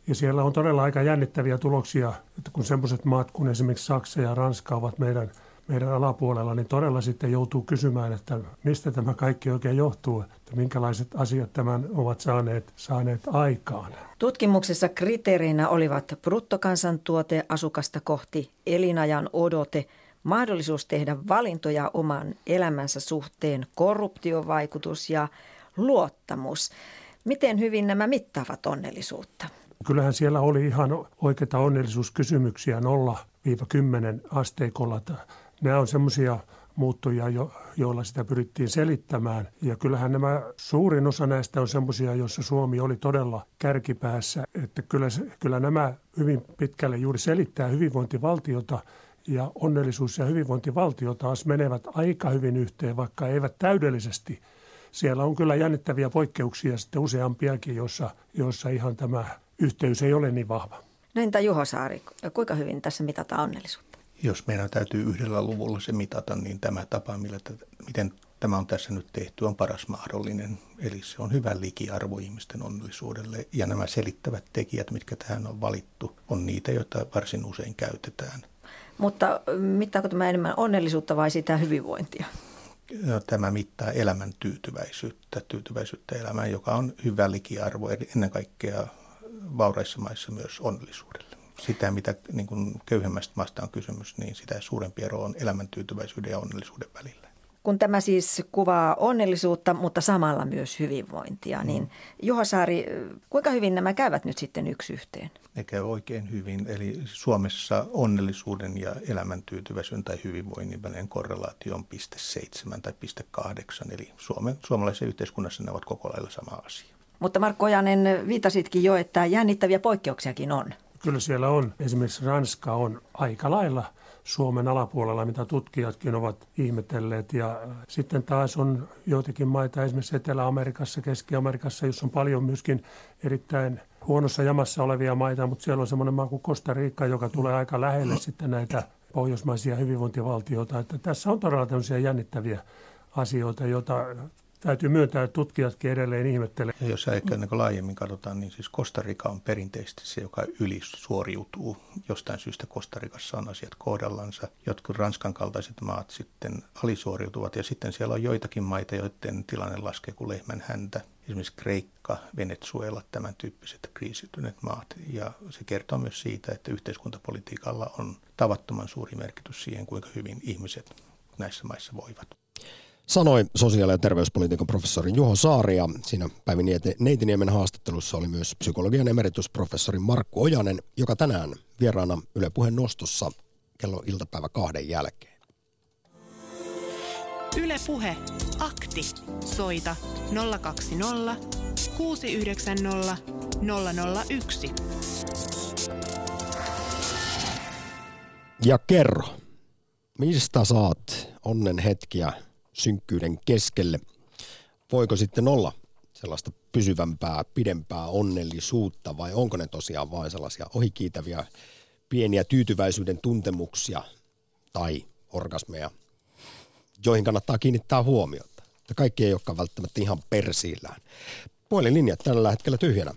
Ja siellä on todella aika jännittäviä tuloksia, että kun semmoiset maat kuin esimerkiksi Saksa ja Ranska ovat meidän – meidän alapuolella, niin todella sitten joutuu kysymään, että mistä tämä kaikki oikein johtuu, että minkälaiset asiat tämän ovat saaneet, saaneet aikaan. Tutkimuksessa kriteereinä olivat bruttokansantuote asukasta kohti, elinajan odote, mahdollisuus tehdä valintoja oman elämänsä suhteen, korruptiovaikutus ja luottamus. Miten hyvin nämä mittaavat onnellisuutta? Kyllähän siellä oli ihan oikeita onnellisuuskysymyksiä 0-10 asteikolla Nämä on semmoisia muuttuja, jo, joilla sitä pyrittiin selittämään. Ja kyllähän nämä suurin osa näistä on semmoisia, joissa Suomi oli todella kärkipäässä. Että kyllä, kyllä nämä hyvin pitkälle juuri selittää hyvinvointivaltiota ja onnellisuus ja hyvinvointivaltio taas menevät aika hyvin yhteen, vaikka eivät täydellisesti. Siellä on kyllä jännittäviä poikkeuksia sitten useampiakin, joissa, joissa ihan tämä yhteys ei ole niin vahva. No entä Juho Saari, kuinka hyvin tässä mitataan onnellisuutta? Jos meidän täytyy yhdellä luvulla se mitata, niin tämä tapa, millä tätä, miten tämä on tässä nyt tehty, on paras mahdollinen. Eli se on hyvä likiarvo ihmisten onnellisuudelle. Ja nämä selittävät tekijät, mitkä tähän on valittu, on niitä, joita varsin usein käytetään. Mutta mittaako tämä enemmän onnellisuutta vai sitä hyvinvointia? No, tämä mittaa elämän tyytyväisyyttä, tyytyväisyyttä elämään, joka on hyvä likiarvo ennen kaikkea vauraissa maissa myös onnellisuudelle sitä, mitä niin kuin köyhemmästä maasta on kysymys, niin sitä suurempi ero on elämäntyytyväisyyden ja onnellisuuden välillä. Kun tämä siis kuvaa onnellisuutta, mutta samalla myös hyvinvointia, mm. niin Juha Saari, kuinka hyvin nämä käyvät nyt sitten yksi yhteen? Ne käy oikein hyvin. Eli Suomessa onnellisuuden ja elämäntyytyväisyyden tai hyvinvoinnin välinen korrelaatio on 0,7 tai 0,8. Eli Suomen, suomalaisessa yhteiskunnassa ne ovat koko lailla sama asia. Mutta Markko Ojanen, viitasitkin jo, että jännittäviä poikkeuksiakin on. Kyllä siellä on. Esimerkiksi Ranska on aika lailla Suomen alapuolella, mitä tutkijatkin ovat ihmetelleet. Ja sitten taas on joitakin maita, esimerkiksi Etelä-Amerikassa, Keski-Amerikassa, jossa on paljon myöskin erittäin huonossa jamassa olevia maita, mutta siellä on semmoinen maa kuin Costa Rica, joka tulee aika lähelle sitten näitä pohjoismaisia hyvinvointivaltioita. Että tässä on todella tämmöisiä jännittäviä asioita, joita täytyy myöntää, että tutkijatkin edelleen ihmettelee. Ja jos ehkä niin laajemmin katsotaan, niin siis Kostarika on perinteisesti se, joka yli suoriutuu. Jostain syystä Kostarikassa on asiat kohdallansa. Jotkut Ranskan kaltaiset maat sitten alisuoriutuvat ja sitten siellä on joitakin maita, joiden tilanne laskee kuin lehmän häntä. Esimerkiksi Kreikka, Venezuela, tämän tyyppiset kriisityneet maat. Ja se kertoo myös siitä, että yhteiskuntapolitiikalla on tavattoman suuri merkitys siihen, kuinka hyvin ihmiset näissä maissa voivat sanoi sosiaali- ja terveyspolitiikan professori Juho Saari ja siinä Päivi Neitiniemen haastattelussa oli myös psykologian emeritusprofessori Markku Ojanen, joka tänään vieraana Yle Puheen nostossa kello iltapäivä kahden jälkeen. Yle Puhe, akti. Soita 020 690 001. Ja kerro, mistä saat onnen hetkiä synkkyyden keskelle. Voiko sitten olla sellaista pysyvämpää, pidempää onnellisuutta vai onko ne tosiaan vain sellaisia ohikiitäviä pieniä tyytyväisyyden tuntemuksia tai orgasmeja, joihin kannattaa kiinnittää huomiota. Ja kaikki ei olekaan välttämättä ihan persiillään. Puhelinlinjat tällä hetkellä tyhjänä.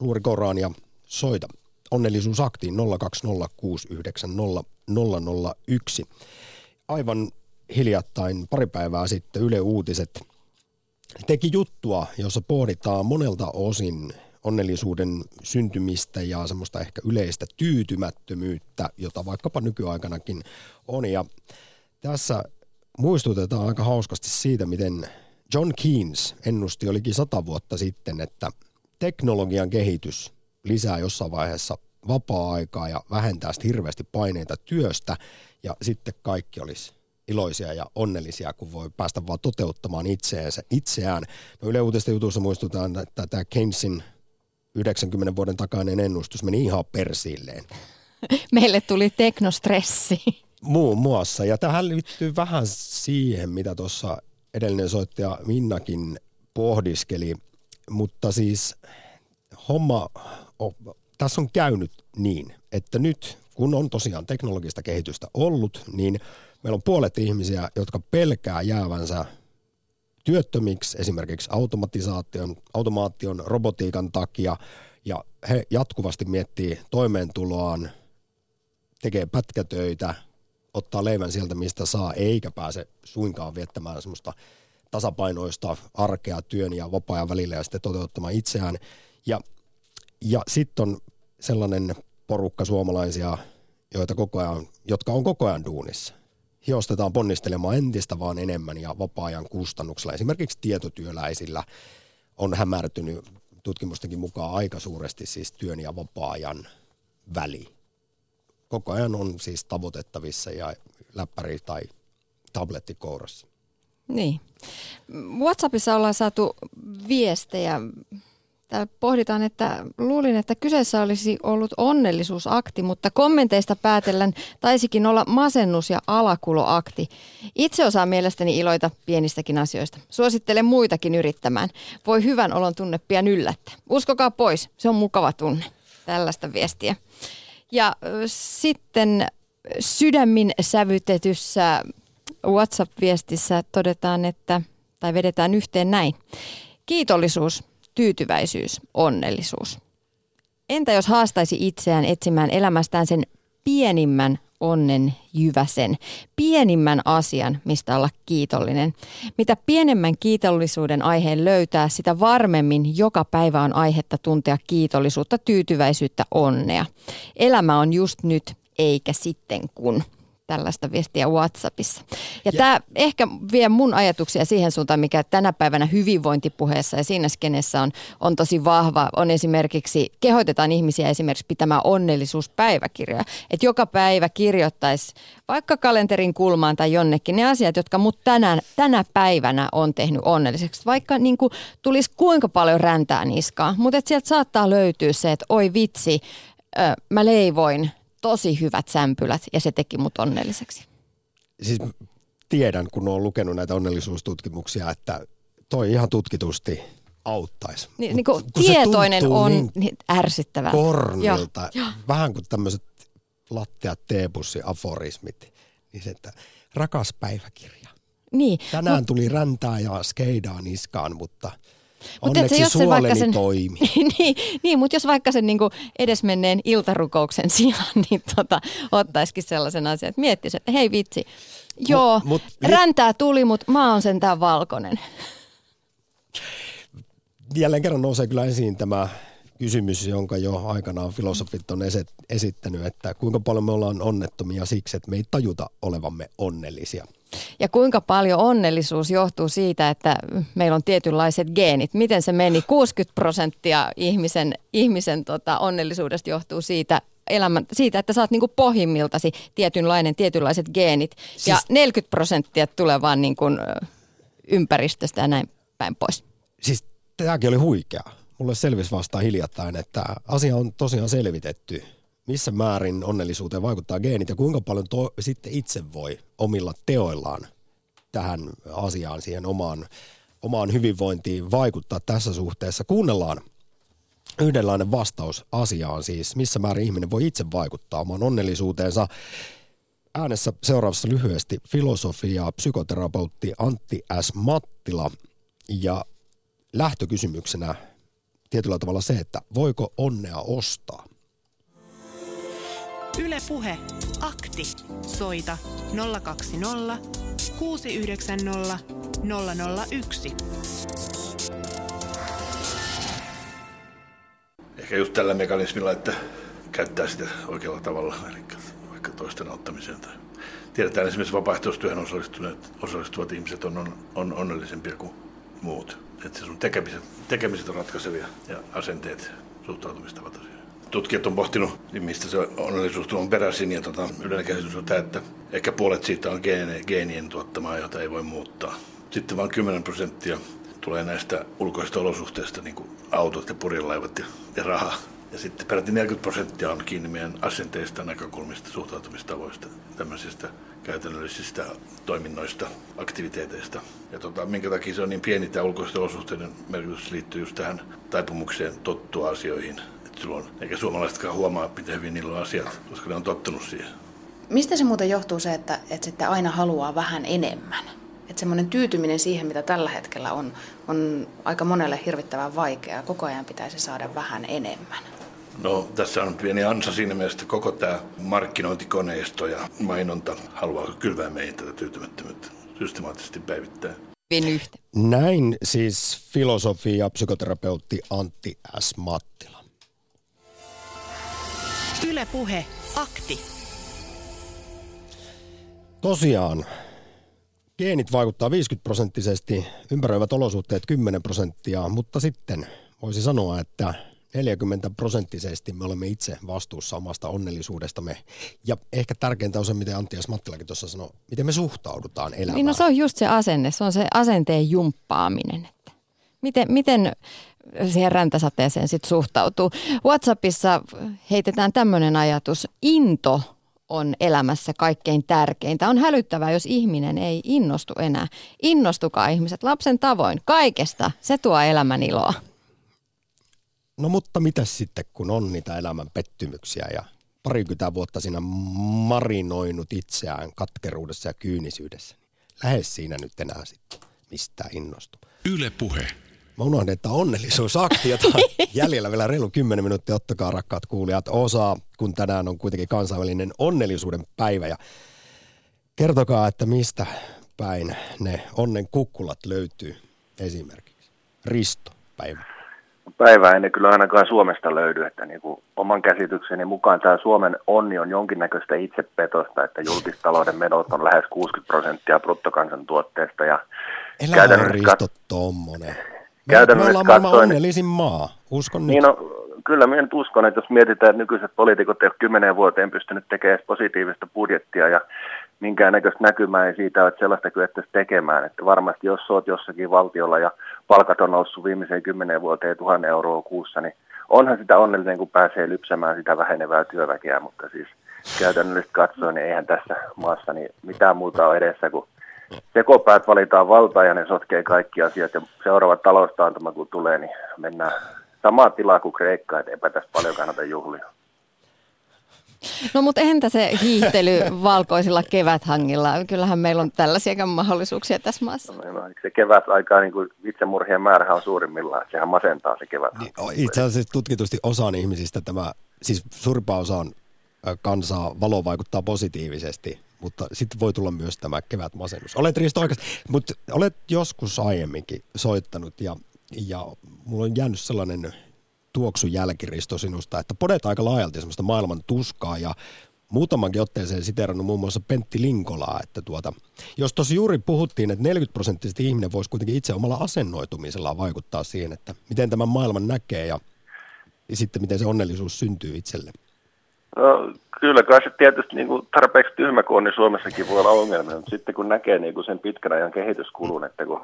Luuri koraan ja soita. Onnellisuusaktiin 020690001. Aivan hiljattain, pari päivää sitten Yle Uutiset teki juttua, jossa pohditaan monelta osin onnellisuuden syntymistä ja semmoista ehkä yleistä tyytymättömyyttä, jota vaikkapa nykyaikanakin on. Ja tässä muistutetaan aika hauskasti siitä, miten John Keynes ennusti olikin sata vuotta sitten, että teknologian kehitys lisää jossain vaiheessa vapaa-aikaa ja vähentää hirveästi paineita työstä ja sitten kaikki olisi iloisia ja onnellisia, kun voi päästä vaan toteuttamaan itseensä, itseään. No Yle Uutisten jutussa muistutaan, että tämä Keynesin 90 vuoden takainen ennustus meni ihan persiilleen. [laughs] Meille tuli teknostressi. [laughs] Muun muassa. Ja tähän liittyy vähän siihen, mitä tuossa edellinen soittaja Minnakin pohdiskeli. Mutta siis homma, oh, tässä on käynyt niin, että nyt kun on tosiaan teknologista kehitystä ollut, niin meillä on puolet ihmisiä, jotka pelkää jäävänsä työttömiksi esimerkiksi automatisaation, automaation, robotiikan takia ja he jatkuvasti miettii toimeentuloaan, tekee pätkätöitä, ottaa leivän sieltä mistä saa, eikä pääse suinkaan viettämään semmoista tasapainoista arkea työn ja vapaa-ajan välillä ja sitten toteuttamaan itseään. Ja, ja sitten on sellainen porukka suomalaisia, joita koko ajan, jotka on koko ajan duunissa hiostetaan ponnistelemaan entistä vaan enemmän ja vapaa-ajan kustannuksella. Esimerkiksi tietotyöläisillä on hämärtynyt tutkimustenkin mukaan aika suuresti siis työn ja vapaa-ajan väli. Koko ajan on siis tavoitettavissa ja läppäri tai tabletti kourassa. Niin. WhatsAppissa ollaan saatu viestejä Täällä pohditaan, että luulin, että kyseessä olisi ollut onnellisuusakti, mutta kommenteista päätellen taisikin olla masennus- ja alakuloakti. Itse osaa mielestäni iloita pienistäkin asioista. Suosittelen muitakin yrittämään. Voi hyvän olon tunne pian yllättää. Uskokaa pois, se on mukava tunne. Tällaista viestiä. Ja sitten sydämin sävytetyssä WhatsApp-viestissä todetaan, että, tai vedetään yhteen näin. Kiitollisuus tyytyväisyys, onnellisuus. Entä jos haastaisi itseään etsimään elämästään sen pienimmän onnen jyväsen, pienimmän asian, mistä olla kiitollinen. Mitä pienemmän kiitollisuuden aiheen löytää, sitä varmemmin joka päivä on aihetta tuntea kiitollisuutta, tyytyväisyyttä, onnea. Elämä on just nyt, eikä sitten kun tällaista viestiä WhatsAppissa. Ja, ja tämä ehkä vie mun ajatuksia siihen suuntaan, mikä tänä päivänä hyvinvointipuheessa ja siinä skenessä on, on tosi vahva. On esimerkiksi, kehoitetaan ihmisiä esimerkiksi pitämään onnellisuuspäiväkirjaa. Että joka päivä kirjoittaisi vaikka kalenterin kulmaan tai jonnekin ne asiat, jotka mut tänään, tänä päivänä on tehnyt onnelliseksi. Vaikka niin kuin, tulisi kuinka paljon räntää niskaa, mutta sieltä saattaa löytyä se, että oi vitsi, mä leivoin tosi hyvät sämpylät ja se teki mut onnelliseksi. Siis tiedän, kun olen lukenut näitä onnellisuustutkimuksia, että toi ihan tutkitusti auttaisi. Niin, niin kuin tietoinen on niin, niin ärsyttävältä. Kornilta. Joo, Vähän kuin tämmöiset latteat teepussi aforismit. Niin se, että rakas päiväkirja. Niin. Tänään no, tuli räntää ja skeidaa niskaan, mutta – Mut Onneksi jos se vaikka sen, toimi. [laughs] niin, niin, mutta jos vaikka sen niin edesmenneen iltarukouksen [laughs] sijaan, niin tota, ottaisikin sellaisen asian, että miettisi, että hei vitsi, joo, mut, mut, räntää tuli, mutta maa on sentään valkoinen. Jälleen kerran nousee kyllä esiin tämä kysymys, jonka jo aikanaan filosofit on esittänyt, että kuinka paljon me ollaan onnettomia siksi, että me ei tajuta olevamme onnellisia. Ja kuinka paljon onnellisuus johtuu siitä, että meillä on tietynlaiset geenit. Miten se meni? 60 prosenttia ihmisen, ihmisen tota, onnellisuudesta johtuu siitä, elämän, siitä, että saat niinku pohjimmiltasi tietynlainen, tietynlaiset geenit. Siis, ja 40 prosenttia tulee vaan niinku ympäristöstä ja näin päin pois. Siis tämäkin oli huikea. Mulle selvisi vastaan hiljattain, että asia on tosiaan selvitetty missä määrin onnellisuuteen vaikuttaa geenit ja kuinka paljon to, sitten itse voi omilla teoillaan tähän asiaan, siihen omaan omaan hyvinvointiin vaikuttaa tässä suhteessa. Kuunnellaan yhdenlainen vastaus asiaan siis, missä määrin ihminen voi itse vaikuttaa omaan onnellisuuteensa. Äänessä seuraavassa lyhyesti filosofia ja psykoterapeutti Antti S. Mattila ja lähtökysymyksenä tietyllä tavalla se, että voiko onnea ostaa? Ylepuhe akti. Soita 020 690 001. Ehkä just tällä mekanismilla, että käyttää sitä oikealla tavalla, eli vaikka toisten auttamiseen. Tai tiedetään esimerkiksi vapaaehtoistyöhön osallistuneet, osallistuvat ihmiset on, on, on onnellisempia kuin muut. Että se sun tekemiset, tekemiset on ratkaisevia ja asenteet, suhtautumistavat asioihin. Tutkijat on pohtinut, niin mistä se onnellisuus on peräisin ja tota, yleinen käsitys on tämä, että ehkä puolet siitä on geenien, geenien tuottamaa, jota ei voi muuttaa. Sitten vain 10 prosenttia tulee näistä ulkoisista olosuhteista, niin kuin autot ja purjelaivat ja, ja raha. Ja sitten peräti 40 prosenttia on kiinni meidän asenteista, näkökulmista, suhtautumistavoista, tämmöisistä käytännöllisistä toiminnoista, aktiviteeteista. Ja tota, minkä takia se on niin pieni tämä ulkoisten olosuhteiden merkitys liittyy just tähän taipumukseen tottua asioihin. Silloin, eikä suomalaisetkaan huomaa, miten hyvin niillä on asiat, koska ne on tottunut siihen. Mistä se muuten johtuu se, että, että sitten aina haluaa vähän enemmän? Että semmoinen tyytyminen siihen, mitä tällä hetkellä on, on aika monelle hirvittävän vaikeaa. Koko ajan pitäisi saada vähän enemmän. No tässä on pieni ansa siinä mielessä, että koko tämä markkinointikoneisto ja mainonta haluaa kylvää meihin tätä tyytymättömyyttä systemaattisesti päivittää. Näin siis filosofi ja psykoterapeutti Antti S. Mattila. Ylepuhe akti. Tosiaan, geenit vaikuttaa 50 prosenttisesti, ympäröivät olosuhteet 10 prosenttia, mutta sitten voisi sanoa, että 40 prosenttisesti me olemme itse vastuussa omasta onnellisuudestamme. Ja ehkä tärkeintä on se, miten Antti. Mattilakin tuossa sanoi, miten me suhtaudutaan elämään. Niin no se on just se asenne, se on se asenteen jumppaaminen. Että miten, miten siihen räntäsateeseen sitten suhtautuu. WhatsAppissa heitetään tämmöinen ajatus, into on elämässä kaikkein tärkeintä. On hälyttävää, jos ihminen ei innostu enää. Innostukaa ihmiset lapsen tavoin kaikesta. Se tuo elämän iloa. No mutta mitä sitten, kun on niitä elämän pettymyksiä ja parikymmentä vuotta siinä marinoinut itseään katkeruudessa ja kyynisyydessä. Niin lähes siinä nyt enää sitten mistä innostu. Yle puhe. Mä unohdin, että onnellisuusakti, jota [laughs] jäljellä vielä reilu 10 minuuttia. Ottakaa rakkaat kuulijat osaa, kun tänään on kuitenkin kansainvälinen onnellisuuden päivä. Ja kertokaa, että mistä päin ne onnen kukkulat löytyy esimerkiksi. Risto, päivä päivää ei ne kyllä ainakaan Suomesta löydy, että niin kuin oman käsitykseni mukaan tämä Suomen onni on jonkinnäköistä itsepetosta, että julkistalouden menot on lähes 60 prosenttia bruttokansantuotteesta ja Elä käytännössä Risto tommonen. Me, me ollaan onnellisin maa, uskon niin nyt. No, kyllä minä nyt uskon, että jos mietitään, että nykyiset poliitikot eivät kymmenen vuoteen pystynyt tekemään positiivista budjettia ja minkäännäköistä näkymää ei siitä, että sellaista kyettäisiin tekemään. Että varmasti jos olet jossakin valtiolla ja palkat on noussut viimeiseen kymmenen vuoteen tuhannen euroa kuussa, niin onhan sitä onnellinen, kun pääsee lypsämään sitä vähenevää työväkeä, mutta siis käytännöllisesti katsoen, niin eihän tässä maassa niin mitään muuta ole edessä kuin tekopäät valitaan valtaa ja ne sotkee kaikki asiat ja seuraava taloustaantuma kun tulee, niin mennään samaa tilaa kuin Kreikka, että eipä tässä paljon kannata juhlia. No mutta entä se hiihtely valkoisilla keväthangilla? Kyllähän meillä on tällaisia mahdollisuuksia tässä maassa. No, no, se kevät aikaa niin kuin itsemurhien määrä on suurimmillaan. Sehän masentaa se kevät. Niin, itse asiassa tutkitusti osaan ihmisistä tämä, siis suurimpa osaan kansaa valo vaikuttaa positiivisesti, mutta sitten voi tulla myös tämä kevätmasennus. Olet Risto oikeasti, mutta olet joskus aiemminkin soittanut ja, ja mulla on jäänyt sellainen tuoksu jälkiristo sinusta, että podet aika laajalti semmoista maailman tuskaa ja muutamankin otteeseen siterannut muun muassa Pentti Linkolaa, että tuota, jos tosi juuri puhuttiin, että 40 prosenttisesti ihminen voisi kuitenkin itse omalla asennoitumisellaan vaikuttaa siihen, että miten tämän maailman näkee ja, ja sitten miten se onnellisuus syntyy itselle. No, kyllä kai se tietysti niin kuin tarpeeksi tyhmä kun on, niin Suomessakin voi olla ongelmia, mutta sitten kun näkee niin kuin sen pitkän ajan kehityskulun, että kun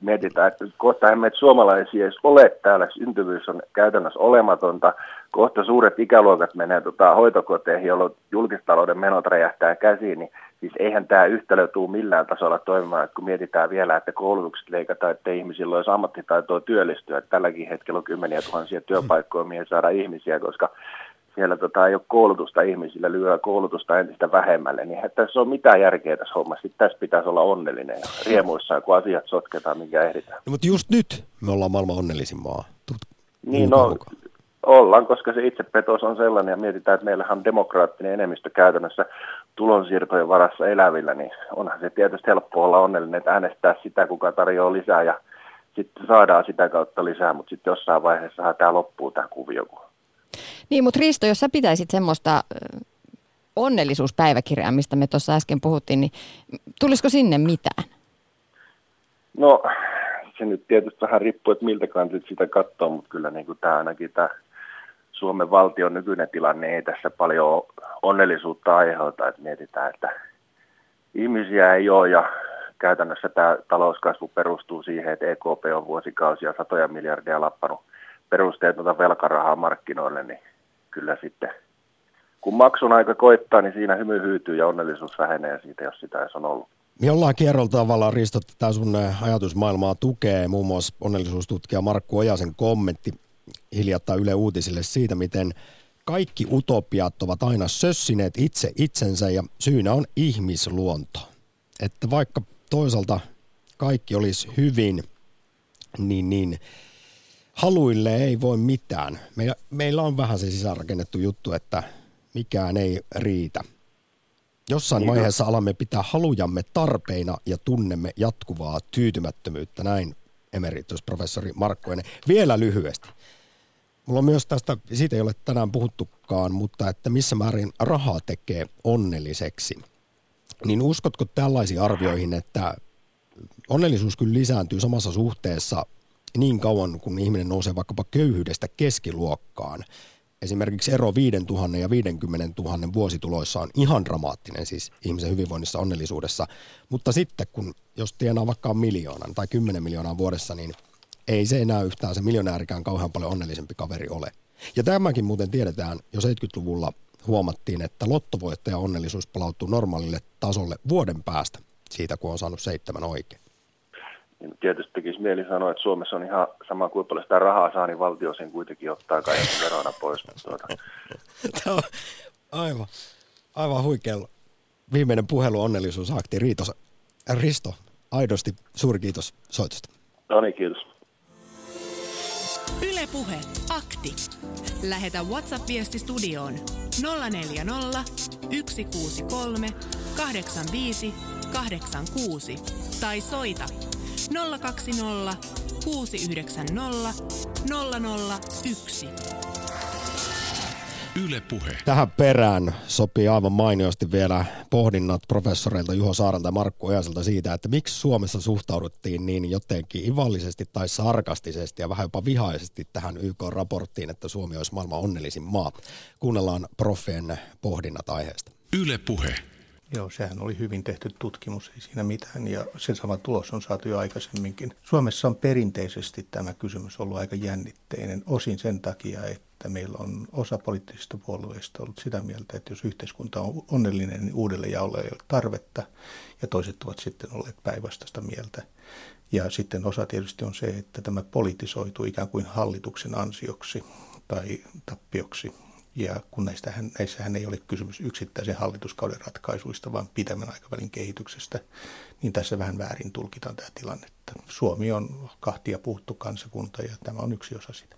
mietitään, että kohta emme suomalaisia edes ole täällä, syntyvyys on käytännössä olematonta, kohta suuret ikäluokat menee tota, hoitokoteihin, jolloin julkistalouden menot räjähtää käsiin, niin siis eihän tämä yhtälö tule millään tasolla toimimaan, että kun mietitään vielä, että koulutukset leikataan, että ihmisillä olisi ammattitaitoa työllistyä, että tälläkin hetkellä on kymmeniä tuhansia työpaikkoja, mihin saada ihmisiä, koska siellä tota, ei ole koulutusta ihmisillä, lyö koulutusta entistä vähemmälle, niin että tässä on mitään järkeä tässä hommassa. Sitten tässä pitäisi olla onnellinen ja riemuissaan, kun asiat sotketaan, minkä ehditään. No, mutta just nyt me ollaan maailman onnellisin maa. niin, no, ollaan, koska se itsepetos on sellainen ja mietitään, että meillähän on demokraattinen enemmistö käytännössä tulonsiirtojen varassa elävillä, niin onhan se tietysti helppo olla onnellinen, että äänestää sitä, kuka tarjoaa lisää ja sitten saadaan sitä kautta lisää, mutta sitten jossain vaiheessa tämä loppuu tämä kuvio, kun niin, mutta Risto, jos sä pitäisit semmoista onnellisuuspäiväkirjaa, mistä me tuossa äsken puhuttiin, niin tulisiko sinne mitään? No, se nyt tietysti vähän riippuu, että miltä kantit sitä katsoo, mutta kyllä niin tämä ainakin tämä Suomen valtion nykyinen tilanne ei tässä paljon onnellisuutta aiheuta, että mietitään, että ihmisiä ei ole ja käytännössä tämä talouskasvu perustuu siihen, että EKP on vuosikausia satoja miljardia lappanut perusteetonta velkarahaa markkinoille, niin kyllä sitten kun maksun aika koittaa, niin siinä hymy hyytyy ja onnellisuus vähenee siitä, jos sitä ei on ollut. Jollain kierrolla tavalla Risto tämä sun ajatusmaailmaa tukee. Muun muassa onnellisuustutkija Markku Ojasen kommentti hiljattain Yle Uutisille siitä, miten kaikki utopiat ovat aina sössineet itse itsensä ja syynä on ihmisluonto. Että vaikka toisaalta kaikki olisi hyvin, niin, niin haluille ei voi mitään. Meillä, meillä on vähän se sisäänrakennettu juttu, että mikään ei riitä. Jossain niin vaiheessa alamme pitää halujamme tarpeina ja tunnemme jatkuvaa tyytymättömyyttä. Näin emeritusprofessori Markkoinen. Vielä lyhyesti. Mulla on myös tästä, siitä ei ole tänään puhuttukaan, mutta että missä määrin rahaa tekee onnelliseksi. Niin uskotko tällaisiin arvioihin, että onnellisuus kyllä lisääntyy samassa suhteessa niin kauan, kun ihminen nousee vaikkapa köyhyydestä keskiluokkaan. Esimerkiksi ero 5 000 ja 50 000 vuosituloissa on ihan dramaattinen siis ihmisen hyvinvoinnissa onnellisuudessa. Mutta sitten kun, jos tienaa vaikka miljoonan tai 10 miljoonaa vuodessa, niin ei se enää yhtään se miljonäärikään kauhean paljon onnellisempi kaveri ole. Ja tämäkin muuten tiedetään, jo 70-luvulla huomattiin, että lottovoittaja onnellisuus palautuu normaalille tasolle vuoden päästä siitä, kun on saanut seitsemän oikein niin tietysti tekisi mieli sanoa, että Suomessa on ihan sama kuin paljon sitä rahaa saa, niin valtio sen kuitenkin ottaa kai verona pois. Tuota. [laughs] Tämä on aivan, aivan huikea viimeinen puhelu onnellisuusakti. Riitos, Risto, aidosti suuri kiitos soitosta. No niin, kiitos. Ylepuhe akti. Lähetä WhatsApp-viesti studioon 040 163 85 86 tai soita 020 690 001. Yle Puhe. Tähän perään sopii aivan mainiosti vielä pohdinnat professoreilta Juho Saarelta ja Markku Ojaselta siitä, että miksi Suomessa suhtauduttiin niin jotenkin ivallisesti tai sarkastisesti ja vähän jopa vihaisesti tähän YK-raporttiin, että Suomi olisi maailman onnellisin maa. Kuunnellaan profeen pohdinnat aiheesta. Yle Puhe. Joo, sehän oli hyvin tehty tutkimus, ei siinä mitään, ja sen sama tulos on saatu jo aikaisemminkin. Suomessa on perinteisesti tämä kysymys ollut aika jännitteinen, osin sen takia, että meillä on osa poliittisista puolueista ollut sitä mieltä, että jos yhteiskunta on onnellinen, niin uudelle jaolle ei ole tarvetta, ja toiset ovat sitten olleet päinvastaista mieltä. Ja sitten osa tietysti on se, että tämä politisoituu ikään kuin hallituksen ansioksi tai tappioksi ja kun näistähän, näissähän ei ole kysymys yksittäisen hallituskauden ratkaisuista, vaan pidemmän aikavälin kehityksestä, niin tässä vähän väärin tulkitaan tämä tilanne. Suomi on kahtia puhuttu kansakunta ja tämä on yksi osa sitä.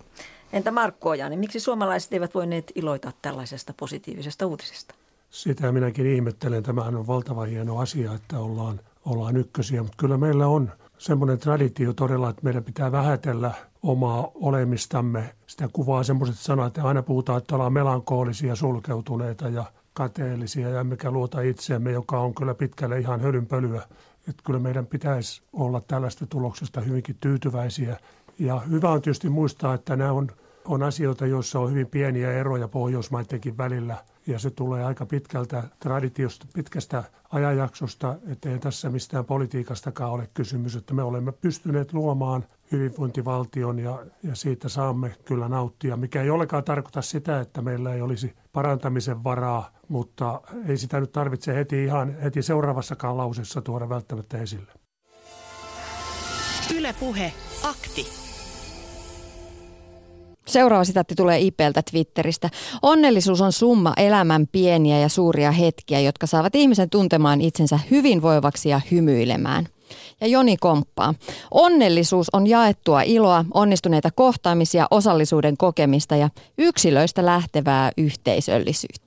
Entä Markku Ojanen, miksi suomalaiset eivät voineet iloita tällaisesta positiivisesta uutisesta? Sitä minäkin ihmettelen. Tämähän on valtava hieno asia, että ollaan, ollaan ykkösiä, mutta kyllä meillä on semmoinen traditio todella, että meidän pitää vähätellä omaa olemistamme. Sitä kuvaa semmoiset sanat, että aina puhutaan, että ollaan melankoolisia, sulkeutuneita ja kateellisia ja mikä luota itseämme, joka on kyllä pitkälle ihan hölynpölyä. Että kyllä meidän pitäisi olla tällaista tuloksesta hyvinkin tyytyväisiä. Ja hyvä on tietysti muistaa, että nämä on, on asioita, joissa on hyvin pieniä eroja Pohjoismaidenkin välillä. Ja se tulee aika pitkältä traditiosta, pitkästä ajanjaksosta, ettei tässä mistään politiikastakaan ole kysymys, että me olemme pystyneet luomaan hyvinvointivaltion ja, ja siitä saamme kyllä nauttia, mikä ei olekaan tarkoita sitä, että meillä ei olisi parantamisen varaa, mutta ei sitä nyt tarvitse heti ihan heti seuraavassakaan lausessa tuoda välttämättä esille. Ylepuhe akti. Seuraava sitaatti tulee IPltä Twitteristä. Onnellisuus on summa elämän pieniä ja suuria hetkiä, jotka saavat ihmisen tuntemaan itsensä hyvinvoivaksi ja hymyilemään. Ja Joni komppaa. Onnellisuus on jaettua iloa, onnistuneita kohtaamisia, osallisuuden kokemista ja yksilöistä lähtevää yhteisöllisyyttä.